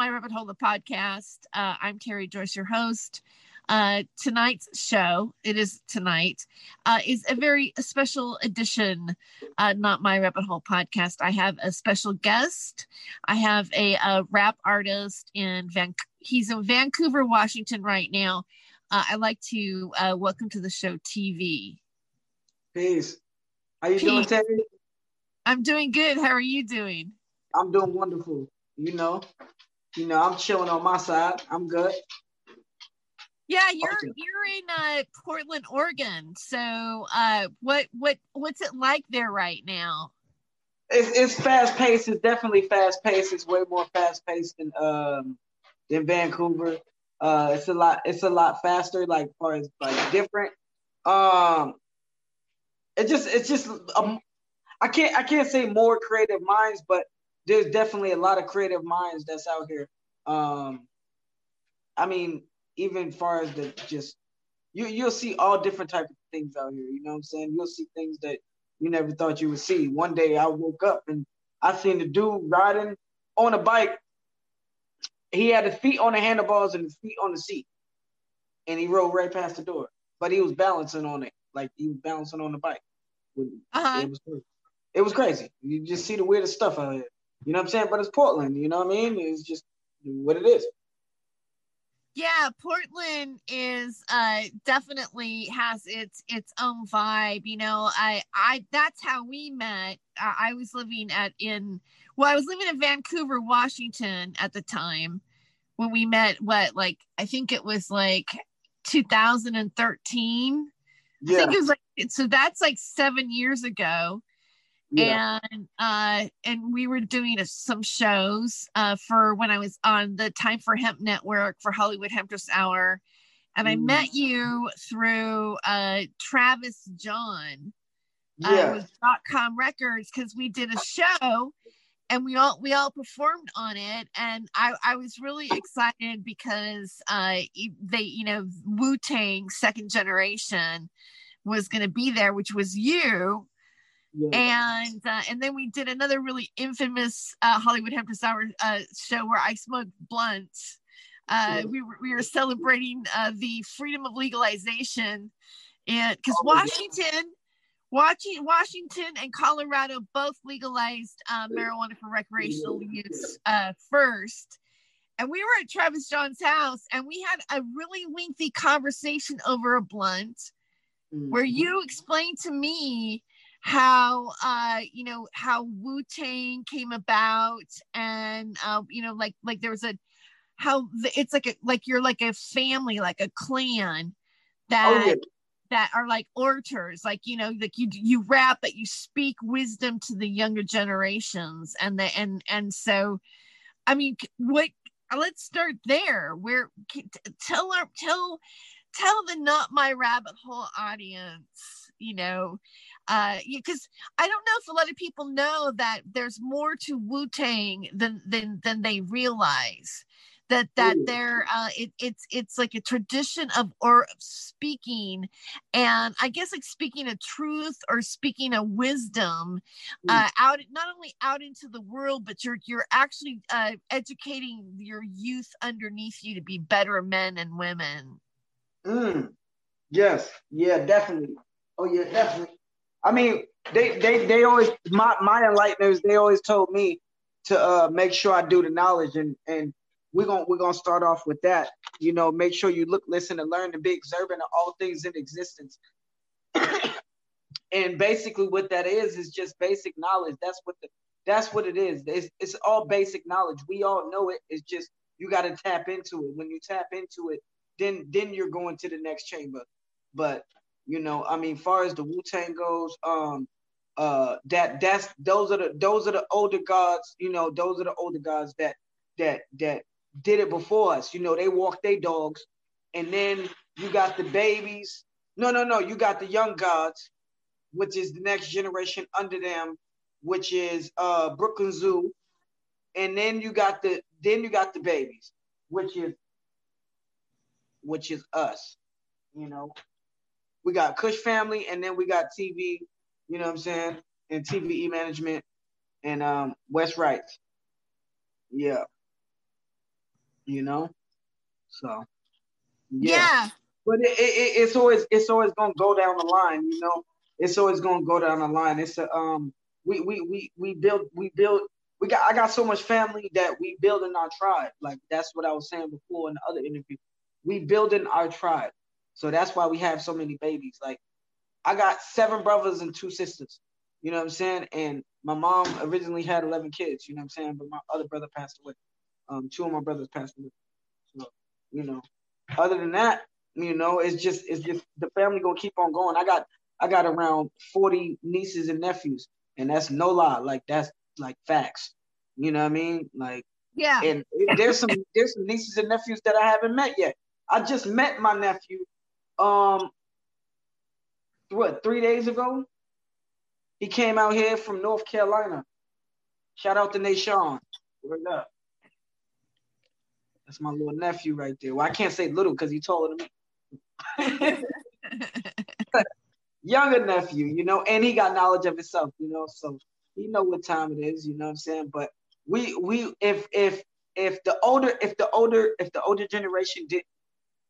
My Rabbit Hole, the podcast. Uh, I'm Terry Joyce, your host. Uh, tonight's show, it is tonight, uh, is a very special edition, uh, Not My Rabbit Hole podcast. I have a special guest. I have a, a rap artist in Van. He's in Vancouver, Washington right now. Uh, I'd like to uh, welcome to the show TV. Peace. How you Peace. doing, Terry? I'm doing good. How are you doing? I'm doing wonderful. You know, you know, I'm chilling on my side. I'm good. Yeah, you're you're in uh, Portland, Oregon. So, uh, what what what's it like there right now? It's, it's fast paced. It's definitely fast paced. It's way more fast paced than um than Vancouver. Uh, it's a lot. It's a lot faster. Like far as like different. Um, it just it's just um, I can't I can't say more creative minds, but there's definitely a lot of creative minds that's out here. Um, I mean, even far as the just you you'll see all different type of things out here. You know what I'm saying? You'll see things that you never thought you would see. One day I woke up and I seen the dude riding on a bike. He had his feet on the handlebars and his feet on the seat, and he rode right past the door. But he was balancing on it, like he was balancing on the bike. Uh-huh. It was it was crazy. You just see the weirdest stuff out here. You know what I'm saying? But it's Portland. You know what I mean? It's just what it is. Yeah, Portland is uh definitely has its its own vibe. You know, I I that's how we met. I, I was living at in well, I was living in Vancouver, Washington at the time when we met. What like I think it was like 2013. Yeah. I think it was like so that's like seven years ago yeah. and uh and we were doing a, some shows uh for when i was on the Time4Hemp network for hollywood hemptress hour and mm. i met mm. you through uh travis john uh, yeah. uh, with dot com records because we did a show and we all we all performed on it and i i was really excited because uh they you know wu-tang second generation was going to be there which was you yeah. And uh, and then we did another really infamous uh, Hollywood Hemptress Hour uh, show where I smoked blunts. Uh. We were we were celebrating uh, the freedom of legalization, and because oh, Washington, watching Washington and Colorado both legalized uh, marijuana for recreational use first. And we were at Travis John's house, and we had a really lengthy conversation over a blunt, mm-hmm. where you explained to me how uh you know how wu-tang came about and uh you know like like there was a how the, it's like a like you're like a family like a clan that oh, yeah. that are like orators like you know like you you rap but you speak wisdom to the younger generations and the and and so i mean what let's start there where tell our tell tell the not my rabbit hole audience you know because uh, I don't know if a lot of people know that there's more to Wu Tang than than than they realize. That that Ooh. there uh, it, it's it's like a tradition of or speaking, and I guess like speaking a truth or speaking a wisdom uh, out not only out into the world, but you're you're actually uh, educating your youth underneath you to be better men and women. Mm. Yes, yeah, definitely. Oh yeah, definitely. I mean, they they they always my my enlighteners they always told me to uh make sure I do the knowledge and and we're gonna we're gonna start off with that. You know, make sure you look, listen, and learn to be observant of all things in existence. and basically, what that is is just basic knowledge. That's what the that's what it is. It's, it's all basic knowledge. We all know it. It's just you got to tap into it. When you tap into it, then then you're going to the next chamber. But you know, I mean, far as the Wu Tang goes, um, uh, that that's those are the those are the older gods. You know, those are the older gods that that that did it before us. You know, they walked their dogs, and then you got the babies. No, no, no. You got the young gods, which is the next generation under them, which is uh Brooklyn Zoo, and then you got the then you got the babies, which is which is us. You know, we got Kush Family, and then we got TV, you know what I'm saying, and TVE management and um, West Rights. Yeah. You know? So yeah. yeah. But it, it, it's always it's always gonna go down the line, you know. It's always gonna go down the line. It's a um we we we we build we build we got I got so much family that we build in our tribe. Like that's what I was saying before in the other interview. We build in our tribe. So that's why we have so many babies. Like I got seven brothers and two sisters. You know what I'm saying? And my mom originally had 11 kids, you know what I'm saying? But my other brother passed away. Um, two of my brothers passed away. So, you know, other than that, you know, it's just it's just the family gonna keep on going. I got I got around 40 nieces and nephews, and that's no lie. Like that's like facts. You know what I mean? Like yeah. And there's some there's some nieces and nephews that I haven't met yet. I just met my nephew um what three days ago. He came out here from North Carolina. Shout out to Nashawn. Word up. That's my little nephew right there. Well, I can't say little because he's taller than me. Younger nephew, you know, and he got knowledge of himself, you know, so he know what time it is, you know what I'm saying? But we we if if if the older if the older if the older generation didn't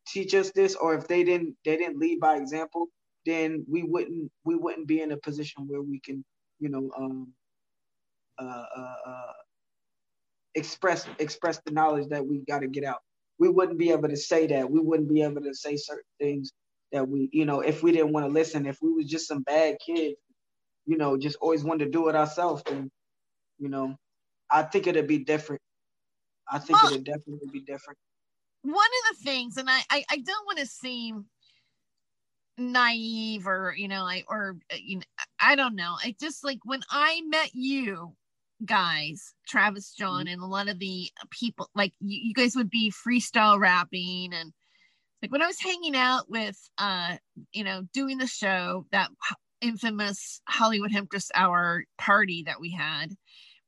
teach us this or if they didn't they didn't lead by example, then we wouldn't we wouldn't be in a position where we can, you know, um uh, uh, uh express express the knowledge that we got to get out. We wouldn't be able to say that. We wouldn't be able to say certain things that we, you know, if we didn't want to listen. If we was just some bad kids, you know, just always wanted to do it ourselves, then, you know, I think it'd be different. I think well, it'd definitely be different. One of the things, and I, I, I don't want to seem naive or you know like or you know i don't know i just like when i met you guys, Travis John, mm-hmm. and a lot of the people, like you, you, guys would be freestyle rapping and like when I was hanging out with uh, you know, doing the show, that infamous Hollywood Hemptress Hour party that we had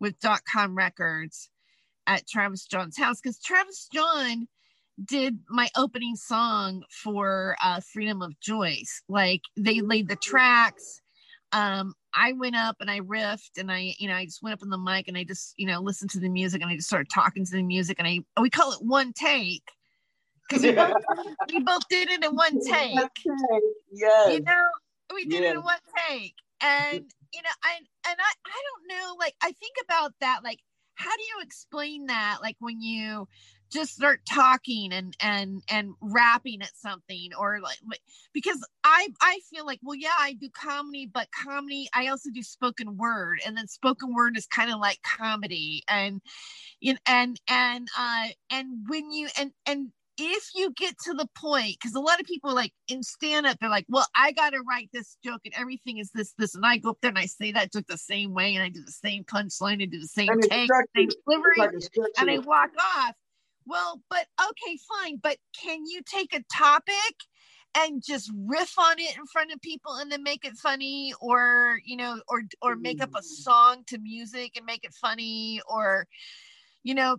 with dot com records at Travis John's house, because Travis John did my opening song for uh Freedom of Joyce. Like they laid the tracks um, I went up and I riffed and I, you know, I just went up on the mic and I just, you know, listened to the music and I just started talking to the music and I, we call it one take because we, both, we both did it in one take. Yeah. You know, we did it in one take. And, you know, I, and I, I don't know, like, I think about that, like, how do you explain that? Like when you just start talking and and and rapping at something or like because i i feel like well yeah i do comedy but comedy i also do spoken word and then spoken word is kind of like comedy and you know, and and uh and when you and and if you get to the point because a lot of people like in stand up they're like well i gotta write this joke and everything is this this and i go up there and i say that joke the same way and i do the same punchline and do the same take same delivery like and i walk off well, but okay, fine. But can you take a topic and just riff on it in front of people and then make it funny or, you know, or or make up a song to music and make it funny or you know,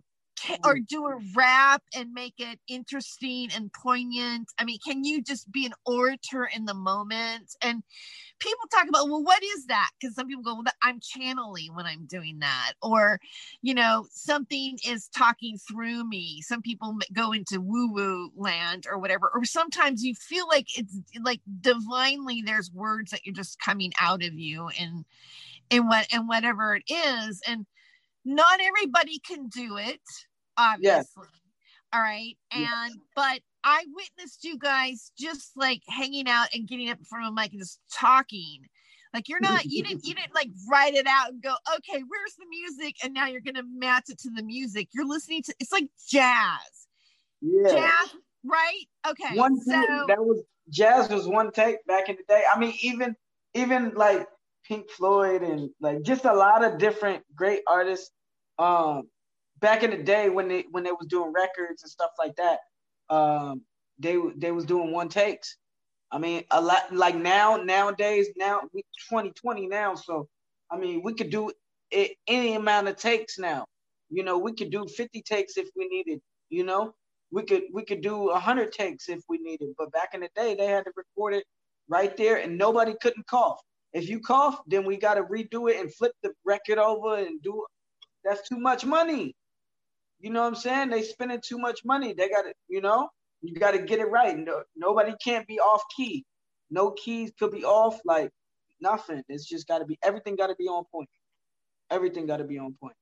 or mm. do a rap and make it interesting and poignant? I mean can you just be an orator in the moment? And people talk about well what is that? Because some people go well i'm channeling when i'm doing that or you know something is talking through me. Some people go into woo woo land or whatever or sometimes you feel like it's like divinely there's words that you're just coming out of you and and what and whatever it is and not everybody can do it obviously. All right? And but i witnessed you guys just like hanging out and getting up in front of a mic and just talking. Like you're not you didn't you didn't like write it out and go okay where's the music? And now you're gonna match it to the music. You're listening to it's like jazz. Yeah jazz right? Okay one so, take, that was jazz was one take back in the day. I mean even even like pink floyd and like just a lot of different great artists um back in the day when they when they was doing records and stuff like that, um, they they was doing one takes. I mean, a lot like now nowadays now we 2020 now, so I mean we could do it any amount of takes now. You know, we could do 50 takes if we needed. You know, we could we could do 100 takes if we needed. But back in the day, they had to record it right there, and nobody couldn't cough. If you cough, then we got to redo it and flip the record over and do. That's too much money. You know what I'm saying? They spending too much money. They got to, you know, you got to get it right. No, nobody can't be off key. No keys could be off. Like nothing. It's just got to be everything. Got to be on point. Everything got to be on point.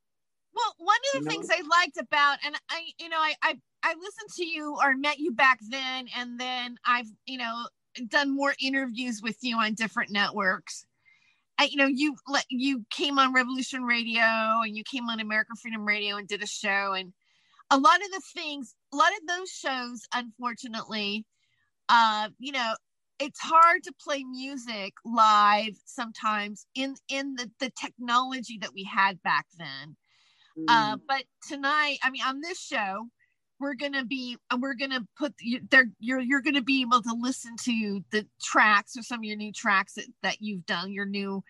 Well, one of the you things know? I liked about, and I, you know, I, I, I listened to you or met you back then, and then I've, you know, done more interviews with you on different networks. I, you know, you let you came on Revolution Radio and you came on American Freedom Radio and did a show, and a lot of the things, a lot of those shows, unfortunately, uh, you know, it's hard to play music live sometimes in in the the technology that we had back then. Mm. Uh, but tonight, I mean, on this show, we're gonna be uh, we're gonna put there you're you're gonna be able to listen to the tracks or some of your new tracks that, that you've done your new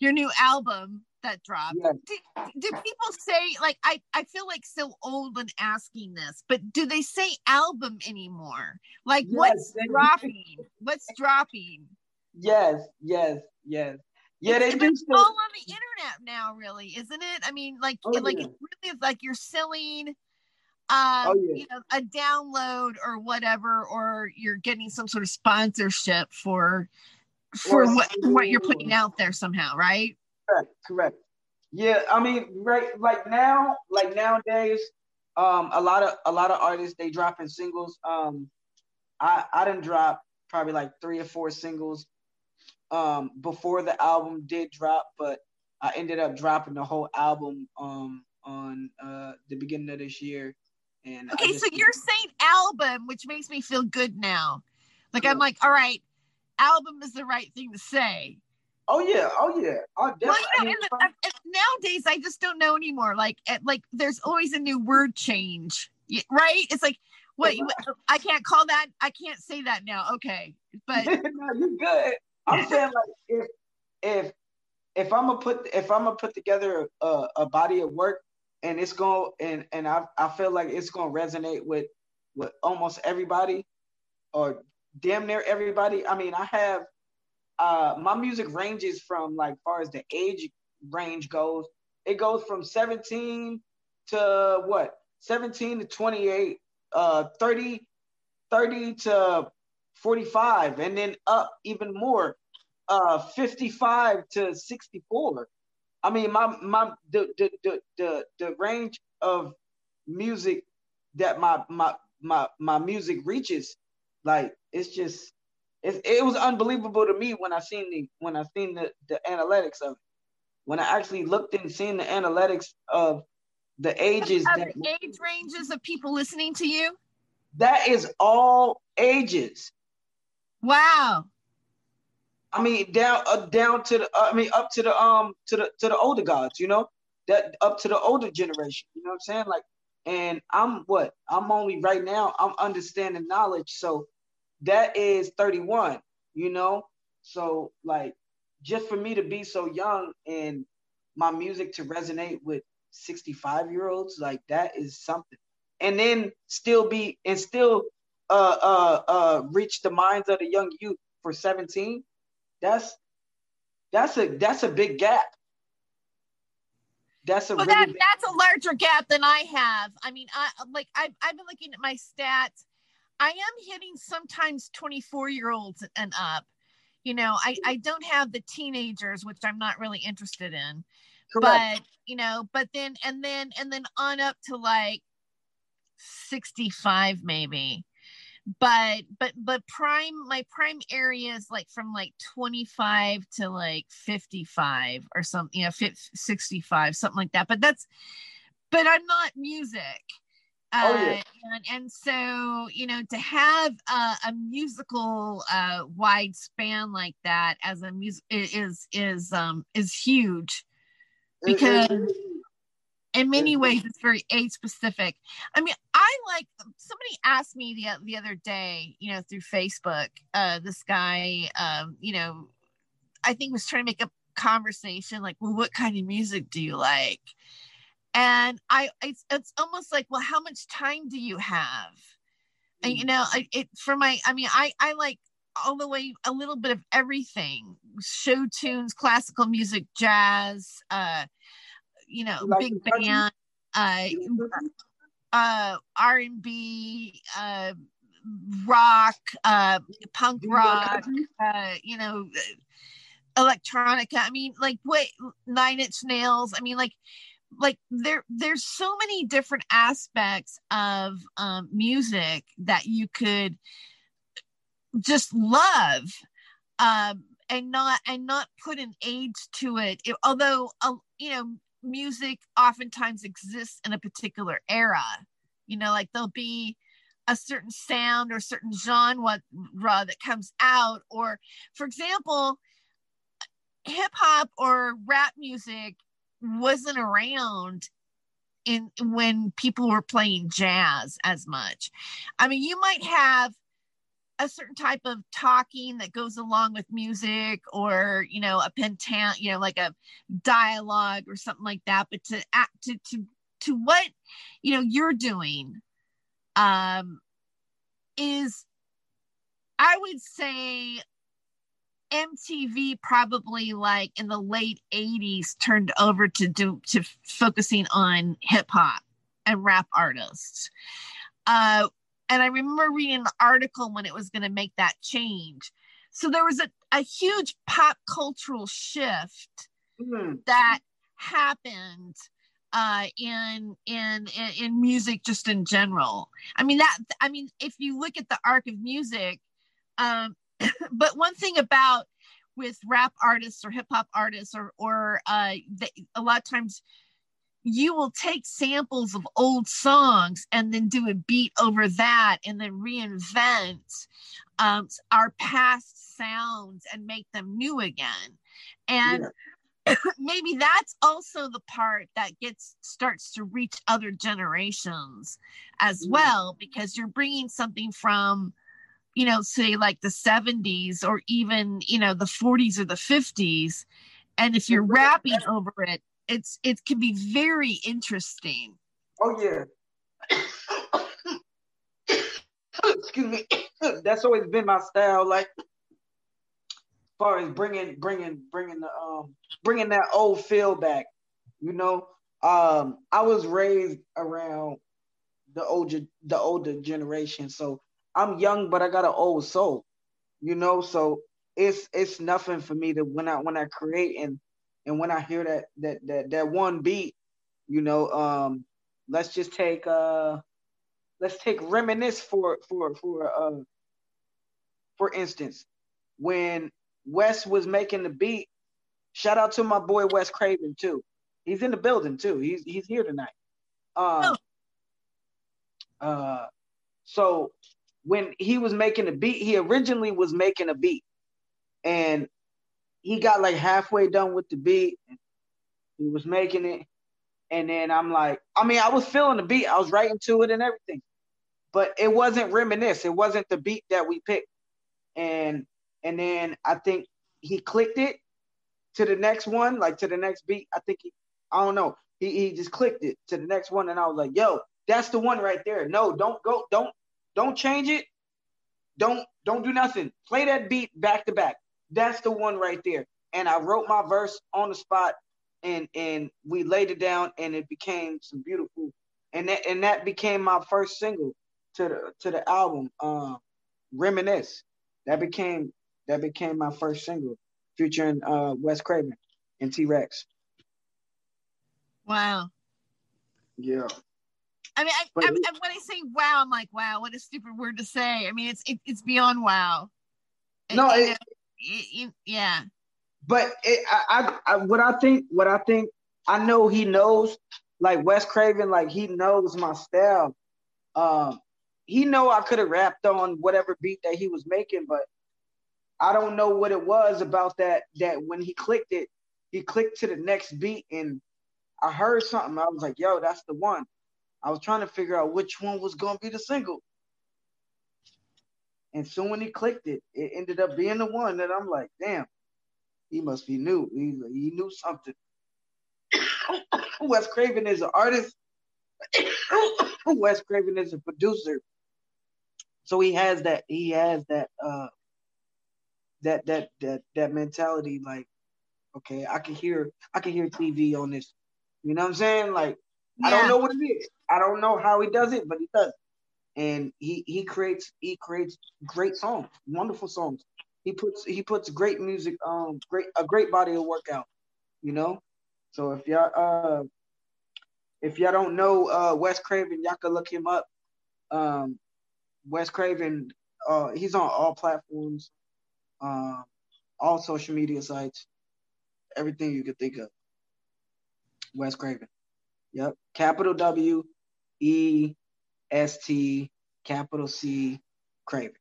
your new album that dropped yes. do, do people say like i i feel like so old when asking this but do they say album anymore like yes, what's dropping what's dropping yes yes yes yeah, it's, they do. all on the internet now, really, isn't it? I mean, like, oh, like yeah. it really is like you're selling um, oh, yeah. you know, a download or whatever, or you're getting some sort of sponsorship for for what, what you're putting out there somehow, right? Correct, correct. Yeah, I mean, right, like now, like nowadays, um, a lot of a lot of artists they dropping singles. Um, I I didn't drop probably like three or four singles um before the album did drop, but I ended up dropping the whole album um on uh the beginning of this year. And okay, so you're saying album, which makes me feel good now. Like I'm like, all right, album is the right thing to say. Oh yeah, oh yeah. Oh, well, you know, and, and nowadays I just don't know anymore. Like, like there's always a new word change, right? It's like, what? You, I can't call that. I can't say that now. Okay, but no, you're good. I'm saying like if if if I'm gonna put if I'm gonna put together a, a body of work and it's going and and I I feel like it's gonna resonate with with almost everybody or damn near everybody. I mean, I have uh my music ranges from like far as the age range goes. It goes from 17 to what? 17 to 28, uh 30 30 to 45 and then up even more uh 55 to 64 I mean, my my the the the the, the range of music that my my my my music reaches, like it's just it, it was unbelievable to me when I seen the when I seen the the analytics of it. When I actually looked and seen the analytics of the ages that, the age ranges of people listening to you. That is all ages. Wow. I mean, down uh, down to the uh, I mean up to the um to the to the older gods, you know, that up to the older generation. You know what I'm saying? Like, and I'm what I'm only right now. I'm understanding knowledge, so that is 31. You know, so like just for me to be so young and my music to resonate with 65 year olds, like that is something. And then still be and still uh uh uh reach the minds of the young youth for 17 that's that's a that's a big gap. That's a well, really that, big... that's a larger gap than I have. I mean, I like I've, I've been looking at my stats. I am hitting sometimes 24 year olds and up. You know, I, I don't have the teenagers, which I'm not really interested in. Correct. But you know, but then and then and then on up to like 65 maybe but but but prime my prime area is like from like 25 to like 55 or something you know 65 something like that but that's but i'm not music uh, oh, yeah. and, and so you know to have a, a musical uh wide span like that as a music is is um is huge because in many ways it's very age specific i mean i like somebody asked me the, the other day you know through facebook uh this guy um you know i think was trying to make a conversation like well what kind of music do you like? And i it's, it's almost like well how much time do you have? And you mm. know it for my i mean i i like all the way a little bit of everything show tunes classical music jazz uh you know, like big band. Uh, uh r&b uh rock uh punk rock uh you know electronica. I mean like what nine inch nails? I mean like like there there's so many different aspects of um, music that you could just love um, and not and not put an age to it, it although uh, you know music oftentimes exists in a particular era you know like there'll be a certain sound or certain genre that comes out or for example hip hop or rap music wasn't around in when people were playing jazz as much. I mean, you might have a certain type of talking that goes along with music or you know a pentan you know like a dialogue or something like that but to act to to to what you know you're doing um is i would say MTV probably like in the late 80s turned over to do to focusing on hip hop and rap artists. Uh, and I remember reading the article when it was going to make that change. So there was a, a huge pop cultural shift mm. that happened uh, in, in in in music just in general. I mean that I mean if you look at the arc of music, um, but one thing about with rap artists or hip hop artists or or uh, they, a lot of times you will take samples of old songs and then do a beat over that and then reinvent um, our past sounds and make them new again and yeah. maybe that's also the part that gets starts to reach other generations as well because you're bringing something from you know, say like the 70s or even, you know, the 40s or the 50s. And if you're rapping over it, it's it can be very interesting. Oh yeah. Excuse me. That's always been my style. Like, as far as bringing, bringing, bringing the, um, bringing that old feel back. You know, um, I was raised around the older, the older generation, so I'm young, but I got an old soul, you know. So it's it's nothing for me to when I when I create and and when I hear that that that that one beat, you know. Um, let's just take uh, let's take reminisce for for for uh, for instance, when Wes was making the beat. Shout out to my boy Wes Craven too. He's in the building too. He's he's here tonight. Um, oh. uh, so when he was making a beat, he originally was making a beat, and he got like halfway done with the beat. He was making it, and then I'm like, I mean, I was feeling the beat, I was writing to it and everything, but it wasn't reminisce. It wasn't the beat that we picked, and and then I think he clicked it to the next one, like to the next beat. I think he, I don't know, he he just clicked it to the next one, and I was like, yo, that's the one right there. No, don't go, don't don't change it. Don't don't do nothing. Play that beat back to back. That's the one right there. And I wrote my verse on the spot and and we laid it down and it became some beautiful and that and that became my first single to the to the album um reminisce that became that became my first single featuring uh Wes Craven and T-Rex wow yeah I mean, I, I, I, when I say wow, I'm like, wow, what a stupid word to say. I mean, it's it, it's beyond wow. No, it, it, it, yeah. But I, I, what I think, what I think, I know he knows, like Wes Craven, like he knows my style. Um, he know I could have rapped on whatever beat that he was making, but I don't know what it was about that. That when he clicked it, he clicked to the next beat, and I heard something. I was like, "Yo, that's the one." I was trying to figure out which one was gonna be the single. And so when he clicked it, it ended up being the one that I'm like, damn, he must be new. He, he knew something. Wes Craven is an artist. Wes Craven is a producer. So he has that, he has that uh that that that that mentality, like, okay, I can hear I can hear TV on this. You know what I'm saying? Like Yeah. I don't know what it is. I don't know how he does it, but he does. And he he creates he creates great songs, wonderful songs. He puts he puts great music, um, great a great body of work out. You know, so if y'all uh if y'all don't know uh Wes Craven, y'all can look him up. Um, Wes Craven, uh, he's on all platforms, um, uh, all social media sites, everything you could think of. Wes Craven. Yep. Capital W E S T capital C Craven.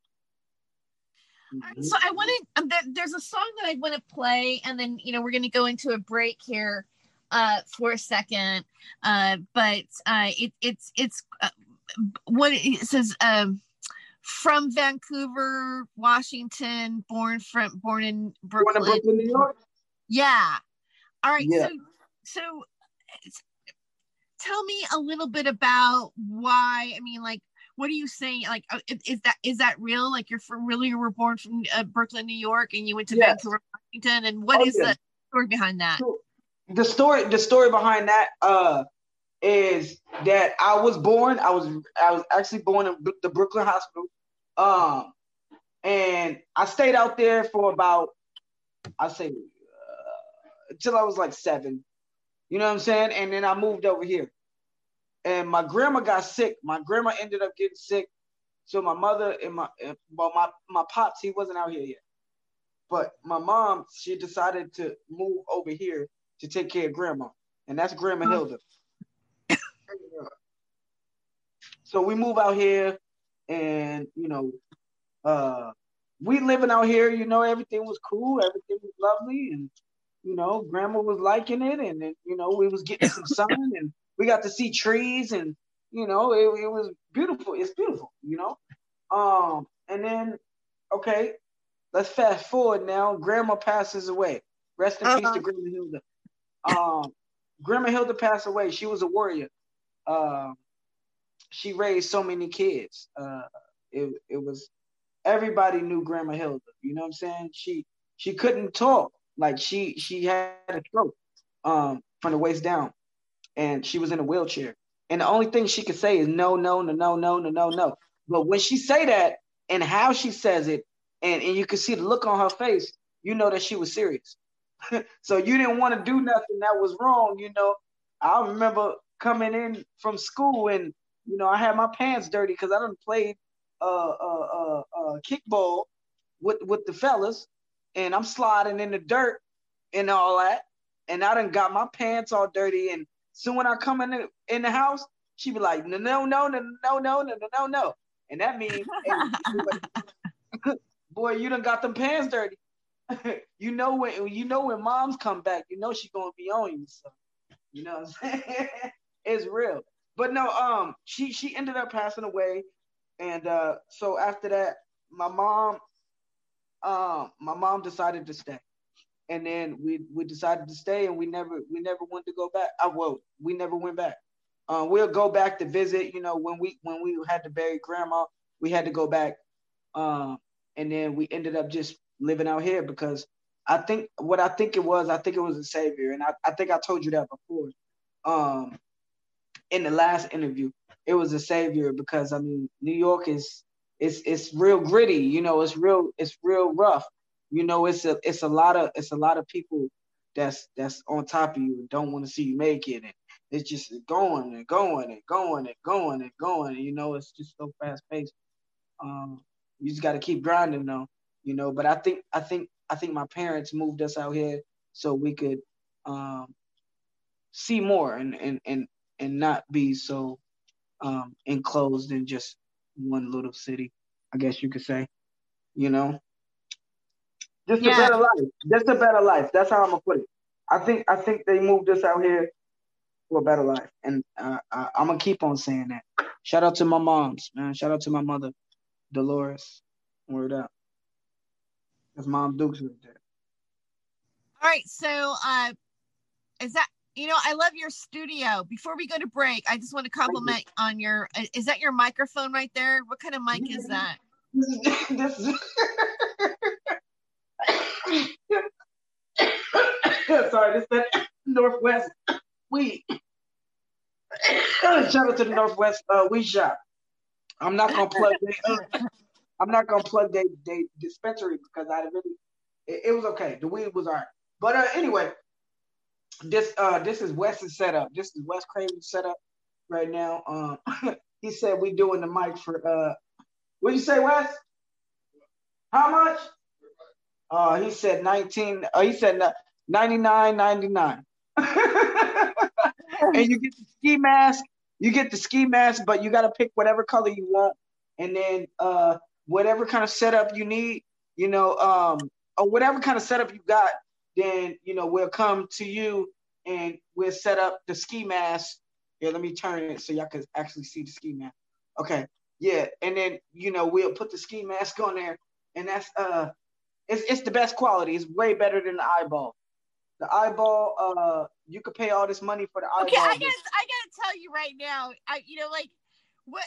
So I want to. Um, there's a song that I want to play, and then you know we're going to go into a break here uh, for a second. Uh, but uh, it, it's it's uh, what it says. Um, from Vancouver, Washington, born from born in Brooklyn. Born in Brooklyn, New York. Yeah. All right. Yeah. So so tell me a little bit about why. I mean, like, what are you saying? Like, uh, is that is that real? Like, you're from really you were born from uh, Brooklyn, New York, and you went to yes. Vancouver, Washington, and what oh, is the story behind that? The story, the story behind that, uh, is that I was born. I was I was actually born in the Brooklyn Hospital, um, and I stayed out there for about I say uh, until I was like seven. You know what I'm saying? And then I moved over here. And my grandma got sick. My grandma ended up getting sick. So my mother and my well, my, my pops, he wasn't out here yet. But my mom, she decided to move over here to take care of grandma. And that's Grandma Hilda. so we move out here and you know, uh we living out here, you know, everything was cool, everything was lovely, and you know, grandma was liking it, and then, you know, we was getting some sun, and we got to see trees, and you know, it, it was beautiful. It's beautiful, you know. Um, and then, okay, let's fast forward now. Grandma passes away. Rest in uh-huh. peace to Grandma Hilda. Um, Grandma Hilda passed away. She was a warrior. Um, she raised so many kids. Uh, it, it was everybody knew Grandma Hilda. You know what I'm saying? She she couldn't talk, like she she had a stroke um, from the waist down, and she was in a wheelchair. And the only thing she could say is no, no, no, no, no, no, no, no. But when she say that and how she says it, and, and you can see the look on her face, you know that she was serious. so you didn't want to do nothing that was wrong, you know. I remember coming in from school and you know I had my pants dirty because I didn't play uh, uh, uh, uh, kickball with with the fellas, and I'm sliding in the dirt and all that. And I done got my pants all dirty. And soon when I come in the, in the house, she be like, no, no, no, no, no, no, no, no, no. And that means, boy, you done got them pants dirty. you know when you know when moms come back, you know she gonna be on you. So you know it's real. But no, um, she she ended up passing away, and uh, so after that, my mom um, my mom decided to stay, and then we we decided to stay, and we never we never wanted to go back. I uh, well, we never went back. Uh, we'll go back to visit. You know, when we when we had to bury grandma, we had to go back, um, and then we ended up just living out here because I think what I think it was, I think it was a savior, and I, I think I told you that before. Um, in the last interview, it was a savior because I mean, New York is it's it's real gritty. You know, it's real it's real rough. You know, it's a it's a lot of it's a lot of people that's that's on top of you and don't want to see you make it. And it's just going and going and going and going and going. And, you know, it's just so fast paced. Um, you just got to keep grinding though. You know, but I think I think I think my parents moved us out here so we could um, see more and and and and not be so um, enclosed and just one little city, I guess you could say. You know, just yeah. a better life. Just a better life. That's how I'm gonna put it. I think I think they moved us out here for a better life, and uh, I, am gonna keep on saying that. Shout out to my moms, man. Shout out to my mother, Dolores. Word up. That's Mom Dukes right there. All right, so uh, is that you know, I love your studio. Before we go to break, I just want to compliment on your. Uh, is that your microphone right there? What kind of mic is that? Sorry, this is Northwest. We. Shout out to the Northwest uh, We Shop. I'm not gonna plug. They, uh, I'm not gonna plug their they dispensary because I really. It, it, was okay. The weed was alright. But uh, anyway, this uh this is Wes's setup. This is Wes Craven's setup right now. Um, he said we doing the mic for uh. What you say, Wes? How much? Uh, he said 19. Uh, he said 99.99. and you get the ski mask. You get the ski mask, but you got to pick whatever color you want, and then uh, whatever kind of setup you need, you know, um, or whatever kind of setup you got, then you know we'll come to you and we'll set up the ski mask. Here, let me turn it so y'all can actually see the ski mask. Okay, yeah, and then you know we'll put the ski mask on there, and that's uh, it's it's the best quality. It's way better than the eyeball. The eyeball, uh, you could pay all this money for the eyeball. Okay, I guess I gotta tell you right now, I you know like what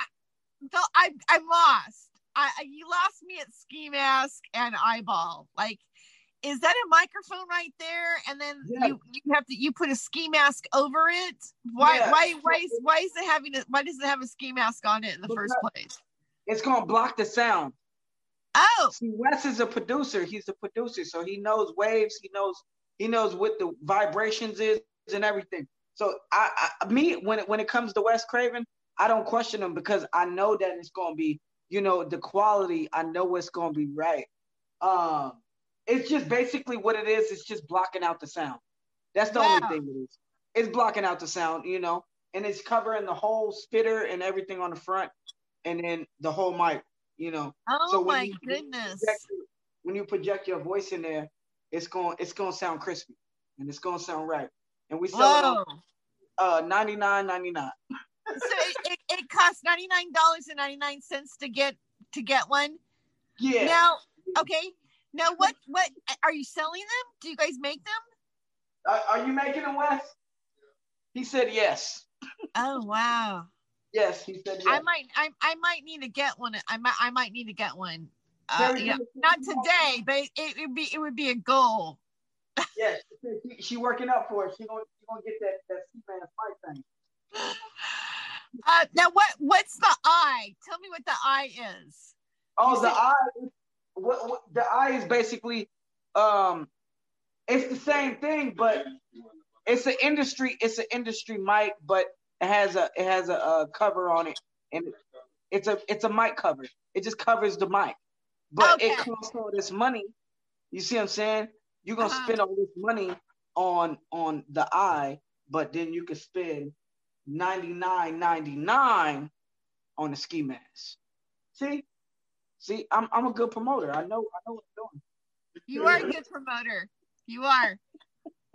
I, I I'm lost. I you lost me at ski mask and eyeball. Like, is that a microphone right there? And then yeah. you you have to you put a ski mask over it. Why yeah. why why is why is it having a, why does it have a ski mask on it in the because first place? It's gonna block the sound. Oh, See, Wes is a producer. He's a producer, so he knows waves. He knows he knows what the vibrations is and everything. So I, I me when it when it comes to Wes Craven, I don't question him because I know that it's gonna be, you know, the quality. I know it's gonna be right. Um, it's just basically what it is. It's just blocking out the sound. That's the wow. only thing it is. It's blocking out the sound, you know, and it's covering the whole spitter and everything on the front, and then the whole mic, you know. Oh so my goodness! Project, when you project your voice in there, it's going it's going to sound crispy and it's going to sound right. And we sell Whoa. it on uh 99 99 so it, it, it costs $99.99 to get to get one yeah now okay now what what are you selling them do you guys make them are, are you making them wes he said yes oh wow yes he said yes. i might I, I might need to get one i might i might need to get one uh, yeah, not today, but it, it, would be it would be a goal. yes, she, she, working up for it. She gonna she gonna get that that Superman fight thing. Uh, now what what's the eye? Tell me what the eye is. Oh, you the said- eye. What, what the eye is basically, um, it's the same thing, but it's an industry. It's an industry mic, but it has a it has a, a cover on it, and it's a it's a mic cover. It just covers the mic. But okay. it costs all this money. You see what I'm saying? You're gonna uh-huh. spend all this money on on the eye, but then you can spend 99.99 on the ski mask. See? See, I'm I'm a good promoter. I know I know what I'm doing. You are a good promoter. You are.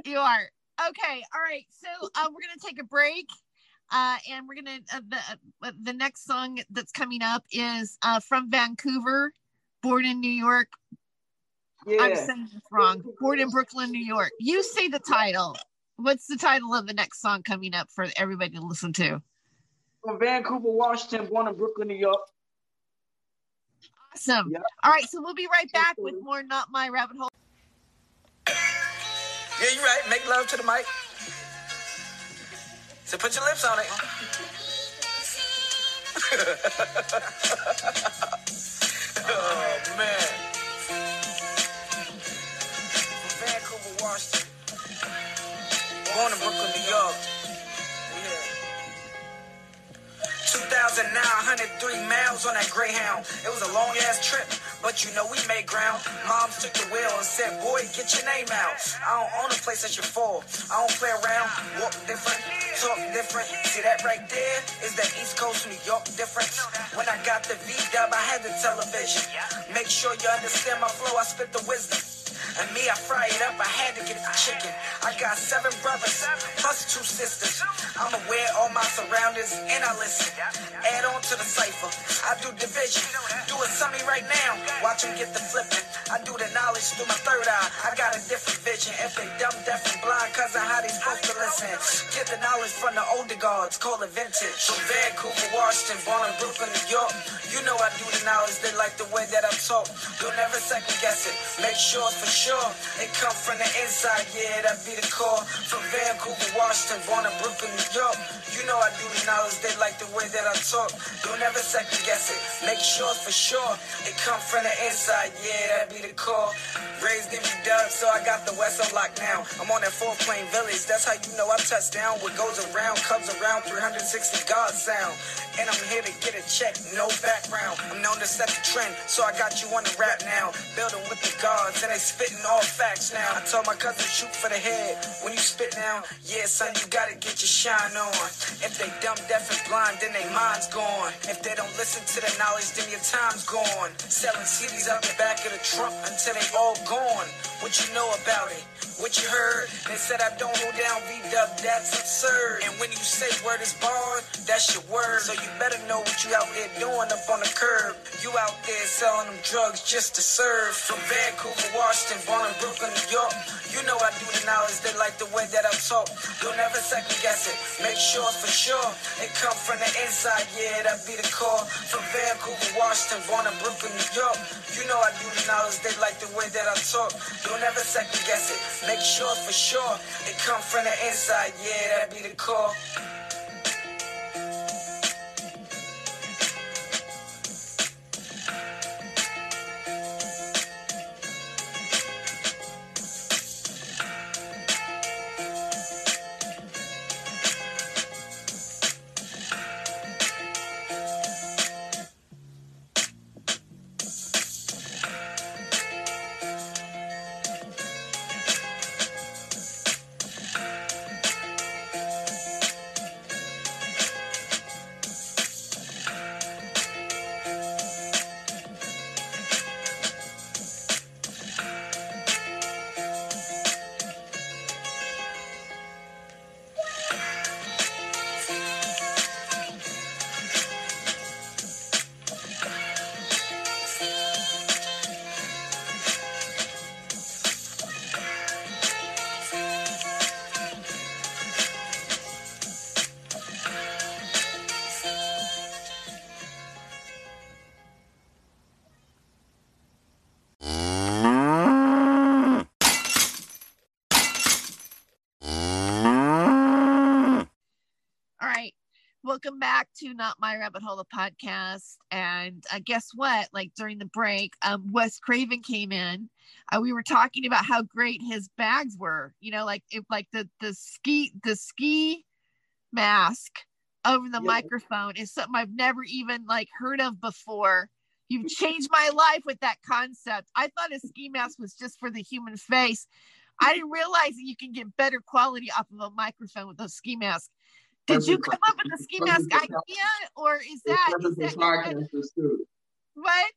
You are. Okay. All right. So uh, we're gonna take a break. Uh, and we're gonna uh, the uh, the next song that's coming up is uh, from Vancouver born in New York. Yeah. I'm saying this wrong. Born in Brooklyn, New York. You say the title. What's the title of the next song coming up for everybody to listen to? From Vancouver, Washington, born in Brooklyn, New York. Awesome. Yep. All right, so we'll be right back with more Not My Rabbit Hole. Yeah, you're right. Make love to the mic. So put your lips on it. Oh, man. 2009, 103 miles on that Greyhound. It was a long ass trip, but you know we made ground. Moms took the wheel and said, Boy, get your name out. I don't own a place that you fall. I don't play around, walk different, talk different. See that right there is the East Coast New York difference. When I got the V dub, I had the television. Make sure you understand my flow, I spit the wisdom. And me, I fry it up, I had to get the chicken. I got seven brothers, plus two sisters. I'm aware all my surroundings, and I listen. Add on to the cipher. I do division. Do it summy right now. Watch them get the flipping. I do the knowledge through my third eye. I got a different vision. If they dumb, deaf, and blind, cause of how they supposed to listen. Get the knowledge from the older gods, call it vintage. From Vancouver, Washington, born in Brooklyn, New York. You know I do the knowledge, they like the way that I talk. Don't ever second guess it. Make sure for sure. It come from the inside, yeah, that be the core. From Vancouver, Washington, born in Brooklyn, New York. You know I do the knowledge, they like the way that I talk. Don't ever second guess it, make sure for sure. It come from the inside, yeah, that be the core. Raised in the Dub, so I got the West on lock now. I'm on that four plane village, that's how you know I touch down. What goes around comes around 360 God sound. And I'm here to get a check, no background. I'm known to set the trend, so I got you on the rap now. Building with the gods, and they spitting all facts now. I told my cousin, shoot for the head. When you spit now, yeah, son, you gotta get your shine on. If they dumb, deaf, and blind, then they mind's gone. If they don't listen to the knowledge, then your time's gone. Selling CDs out the back of the trunk until they all gone. What you know about it? What you heard? They said I don't hold down V-Dub, that's absurd. And when you say word is born, that's your word. So you better know what you out there doing up on the curb. You out there selling them drugs just to serve. From Vancouver, Washington, born in Brooklyn, New York. You know I do the knowledge, they like the way that I talk. Don't ever second guess it, make sure for sure. It come from the inside, yeah, that be the core. From Vancouver, Washington, born in Brooklyn, New York. You know I do the knowledge, they like the way that I talk. Don't ever second guess it, make sure for sure. It come from the inside, yeah, that be the core. Back to Not My Rabbit Hole, the podcast. And uh, guess what? Like during the break, um, Wes Craven came in. Uh, we were talking about how great his bags were. You know, like if like the the ski the ski mask over the yeah. microphone is something I've never even like heard of before. You've changed my life with that concept. I thought a ski mask was just for the human face. I didn't realize that you can get better quality off of a microphone with a ski mask. Did you come up with the ski mask idea, or is that, is that podcasters too? What?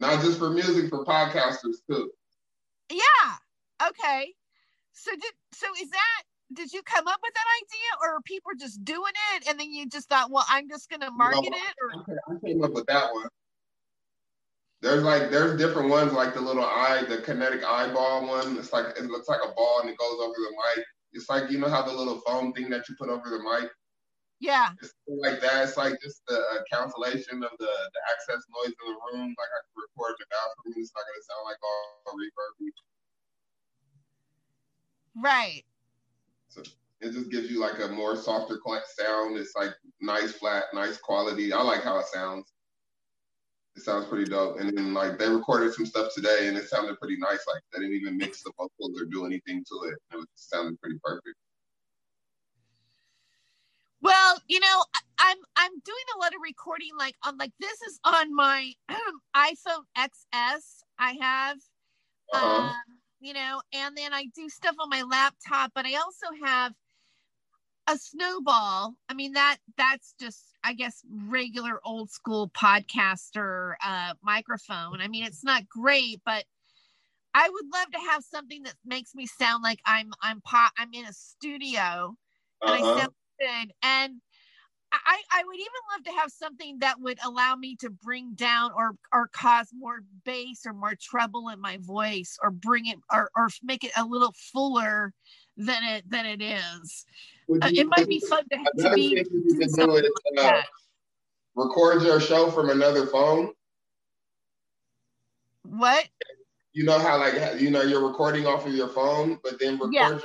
Not just for music, for podcasters too. Yeah. Okay. So did so is that did you come up with that idea, or people just doing it, and then you just thought, well, I'm just gonna market no, it? Or I came up with that one. There's like there's different ones like the little eye, the kinetic eyeball one. It's like it looks like a ball and it goes over the mic. It's like you know how the little foam thing that you put over the mic. Yeah. It's like that. It's like just the uh, cancellation of the, the access noise in the room. Like I can record the bathroom. It's not gonna sound like all reverb. Right. So it just gives you like a more softer sound. It's like nice, flat, nice quality. I like how it sounds. It sounds pretty dope. And then like they recorded some stuff today, and it sounded pretty nice. Like they didn't even mix the vocals or do anything to it. It was sounded pretty perfect. Well, you know, I'm I'm doing a lot of recording like on like this is on my iPhone XS I have. Uh-huh. Um, you know, and then I do stuff on my laptop, but I also have a snowball. I mean that that's just I guess regular old school podcaster uh microphone. I mean it's not great, but I would love to have something that makes me sound like I'm I'm pop I'm in a studio and uh-huh. I sound good. And I, I would even love to have something that would allow me to bring down or or cause more bass or more treble in my voice or bring it or, or make it a little fuller than it than it is. Uh, it might be fun to, have to be do do is, uh, record your show from another phone. What? you know how like you know you're recording off of your phone, but then record yeah. your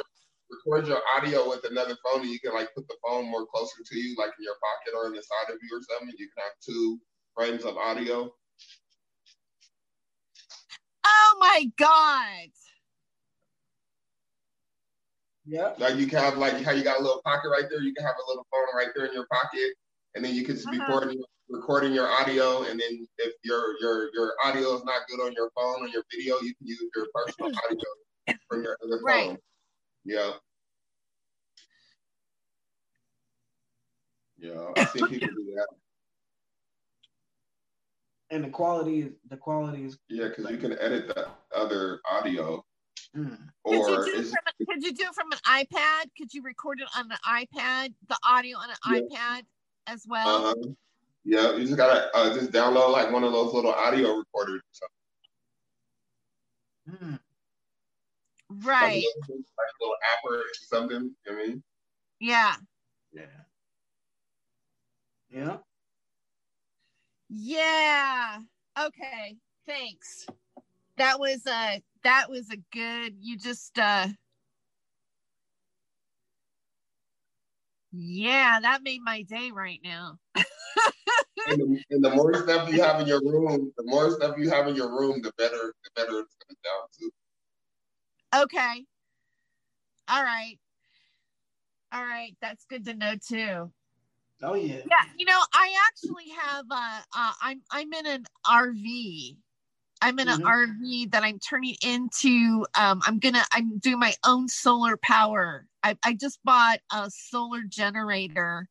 record your audio with another phone, and you can like put the phone more closer to you, like in your pocket or in the side of you or something. You can have two frames of audio. Oh my god! Yeah. Like you can have like how you got a little pocket right there. You can have a little phone right there in your pocket, and then you can just uh-huh. be recording recording your audio. And then if your your your audio is not good on your phone or your video, you can use your personal audio from your other right. phone. Yeah. Yeah, I see people do that. And the quality is the quality is yeah, because you can edit the other audio. Mm. Or could you, do a, could you do it from an iPad? Could you record it on an iPad, the audio on an yeah. iPad as well? Uh-huh. Yeah, you just gotta uh, just download like one of those little audio recorders or something. Mm. Right. Like a, little, like a little app or something. You know I mean? Yeah. Yeah. Yeah. Yeah. Okay. Thanks. That was a that was a good you just uh Yeah, that made my day right now. and, the, and, the, more stuff you have in your room, the more stuff you have in your room, the better, the better it's gonna sound too. Okay. All right. All right. That's good to know too. Oh yeah. Yeah, you know, I actually have uh, uh I'm I'm in an RV. I'm in mm-hmm. an RV that I'm turning into um I'm gonna I'm doing my own solar power. I, I just bought a solar generator.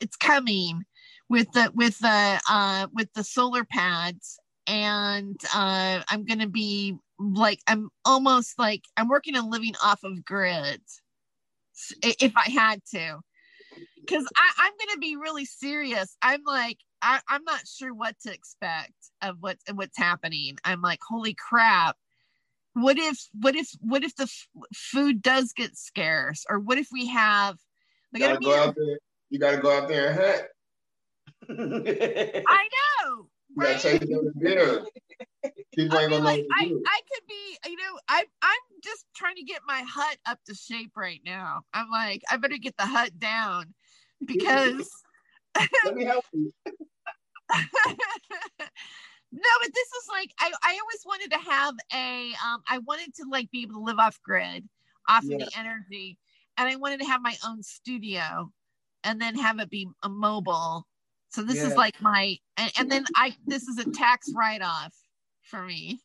It's coming with the with the uh with the solar pads and uh I'm gonna be like I'm almost like I'm working on living off of grid if I had to because I'm going to be really serious. I'm like, I, am not sure what to expect of what's what's happening. I'm like, holy crap! What if what if what if the f- food does get scarce, or what if we have? Like, you gotta go out there. You gotta go out there and hunt. I know. You gotta take them to People I like, I, I could be, you know, I I'm just trying to get my hut up to shape right now. I'm like, I better get the hut down because let me help you. no, but this is like I, I always wanted to have a um I wanted to like be able to live off grid, off yeah. of the energy, and I wanted to have my own studio, and then have it be a mobile. So this yeah. is like my and, and then I this is a tax write off for me.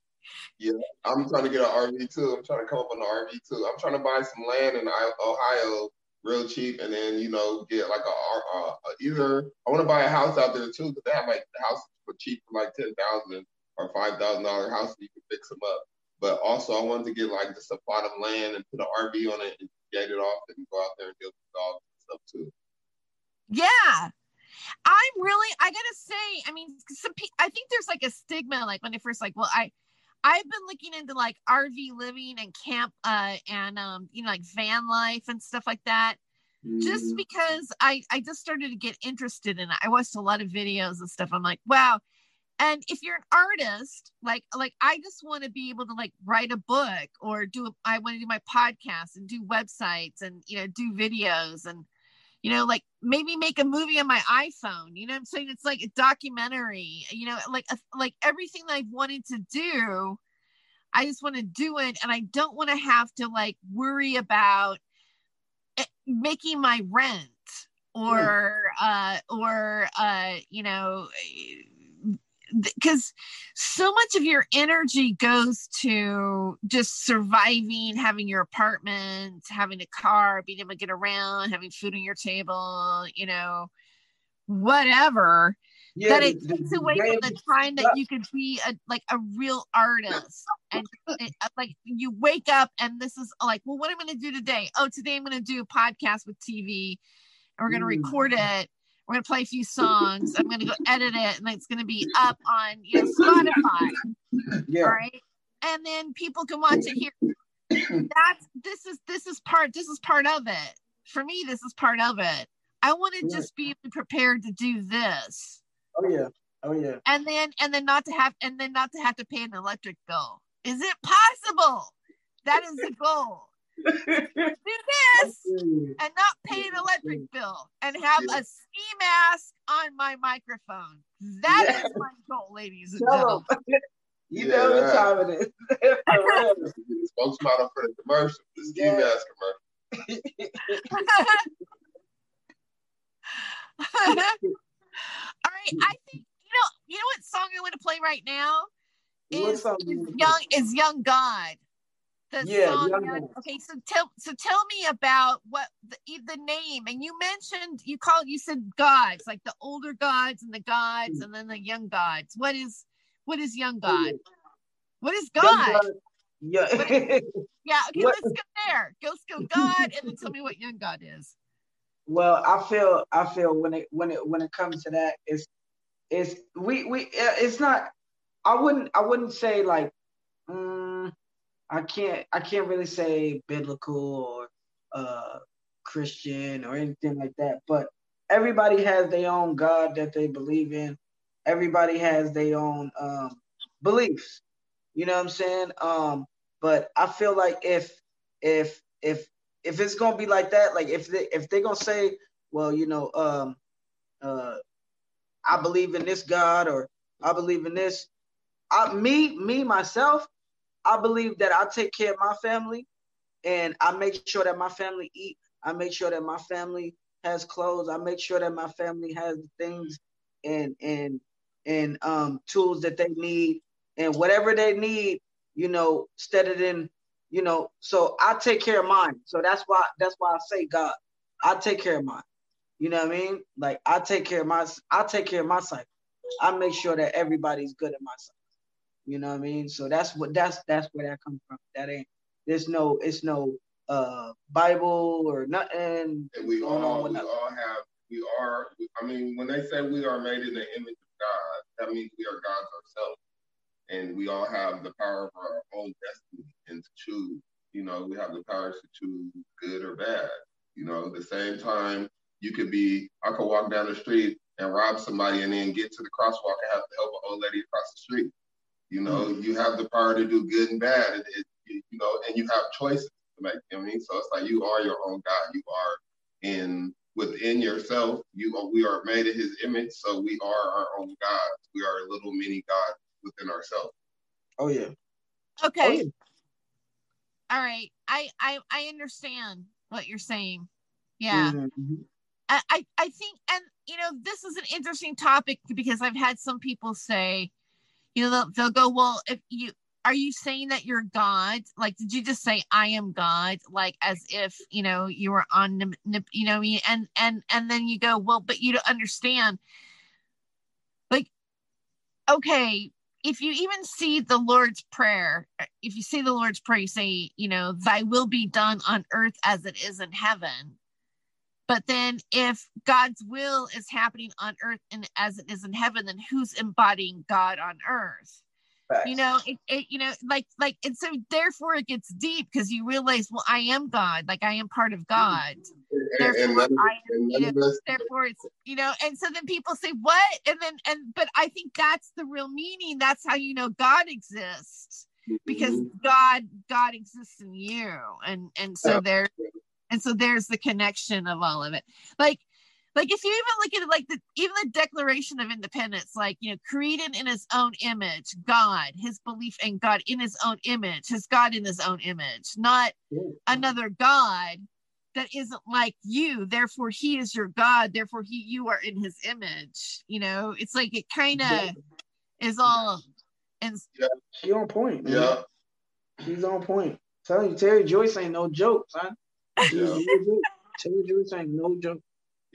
Yeah, I'm trying to get an RV too. I'm trying to come up on an RV too. I'm trying to buy some land in Ohio real cheap, and then you know get like a, a, a either I want to buy a house out there too because they have like houses for cheap for like ten thousand or five thousand dollar houses you can fix them up. But also I wanted to get like just a plot of land and put an RV on it and get it off and go out there and deal with dogs and stuff too. Yeah. I'm really, I gotta say, I mean, some I think there's like a stigma, like when they first like, well, I, I've been looking into like RV living and camp uh and um you know like van life and stuff like that just mm-hmm. because I I just started to get interested in it. I watched a lot of videos and stuff. I'm like, wow. And if you're an artist, like like I just want to be able to like write a book or do a, I want to do my podcast and do websites and you know do videos and you know like maybe make a movie on my iphone you know i'm saying? It's like a documentary you know like a, like everything that i've wanted to do i just want to do it and i don't want to have to like worry about it, making my rent or uh or uh you know because so much of your energy goes to just surviving, having your apartment, having a car, being able to get around, having food on your table, you know, whatever. Yeah, that it takes away from the time that you could be a like a real artist and it, uh, like you wake up and this is like well what am i going to do today oh today i'm going to do a podcast with tv and we're going to record mm. it we're gonna play a few songs. I'm gonna go edit it, and it's gonna be up on you know Spotify. Yeah. All right, and then people can watch it here. That's this is this is part this is part of it. For me, this is part of it. I want to just be prepared to do this. Oh yeah. Oh yeah. And then and then not to have and then not to have to pay an electric bill. Is it possible? That is the goal. Do this and not pay an electric bill and have a ski mask on my microphone. That yeah. is my goal, ladies and gentlemen. You yeah. know what time it is. Spokesmodel for the commercial, the ski yeah. mask commercial. All right, I think you know. You know what song I want to play right now is, is young is Young God. The yeah, song, okay. So tell so tell me about what the, the name and you mentioned you called you said gods like the older gods and the gods and then the young gods. What is what is young God? What is God? God yeah. Is, yeah. Okay, what? let's go there. Go go God, and then tell me what young God is. Well, I feel I feel when it when it when it comes to that, it's it's we we it's not. I wouldn't I wouldn't say like. Um, I can't I can't really say biblical or uh Christian or anything like that, but everybody has their own God that they believe in. Everybody has their own um, beliefs. You know what I'm saying? Um, but I feel like if if if if it's gonna be like that, like if they if they're gonna say, well, you know, um, uh, I believe in this God or I believe in this, I, me me myself, I believe that I take care of my family, and I make sure that my family eat. I make sure that my family has clothes. I make sure that my family has things and and and um, tools that they need and whatever they need, you know, instead of in you know, so I take care of mine. So that's why that's why I say God. I take care of mine. You know what I mean? Like I take care of my I take care of my cycle. I make sure that everybody's good in my cycle. You know what I mean? So that's what that's that's where that comes from. That ain't there's no it's no uh Bible or nothing. And we all we all have we are I mean when they say we are made in the image of God, that means we are God's ourselves and we all have the power of our own destiny and to choose. You know, we have the power to choose good or bad. You know, at the same time, you could be, I could walk down the street and rob somebody and then get to the crosswalk and have to help an old lady across the street. You know, mm-hmm. you have the power to do good and bad. It, it, you know, and you have choices to make. You know I mean, so it's like you are your own God. You are in within yourself. You we are made in His image, so we are our own gods. We are little mini gods within ourselves. Oh yeah. Okay. Oh, yeah. All right. I, I I understand what you're saying. Yeah. Mm-hmm. mm-hmm. I, I I think and you know this is an interesting topic because I've had some people say, you know, they'll, they'll go, well, if you are you saying that you're God? Like, did you just say I am God? Like, as if you know you were on, you know, and and and then you go, well, but you don't understand. Like, okay, if you even see the Lord's Prayer, uh, if you see the Lord's Prayer, you say, you know, thy will be done on earth as it is in heaven. But then if God's will is happening on earth and as it is in heaven, then who's embodying God on earth? You know, it, it, you know, like, like, and so therefore it gets deep because you realize, well, I am God, like I am part of God. therefore, and I am, you know, therefore it's, you know, and so then people say, what? And then, and, but I think that's the real meaning. That's how you know God exists because mm-hmm. God, God exists in you. And, and so there, and so there's the connection of all of it. Like, like if you even look at it like the even the declaration of independence like you know created in his own image god his belief in god in his own image his god in his own image not another god that isn't like you therefore he is your god therefore he you are in his image you know it's like it kind of yeah. is all and yeah. she on point man. yeah she's on point tell you terry joyce ain't no joke son yeah. terry joyce ain't no joke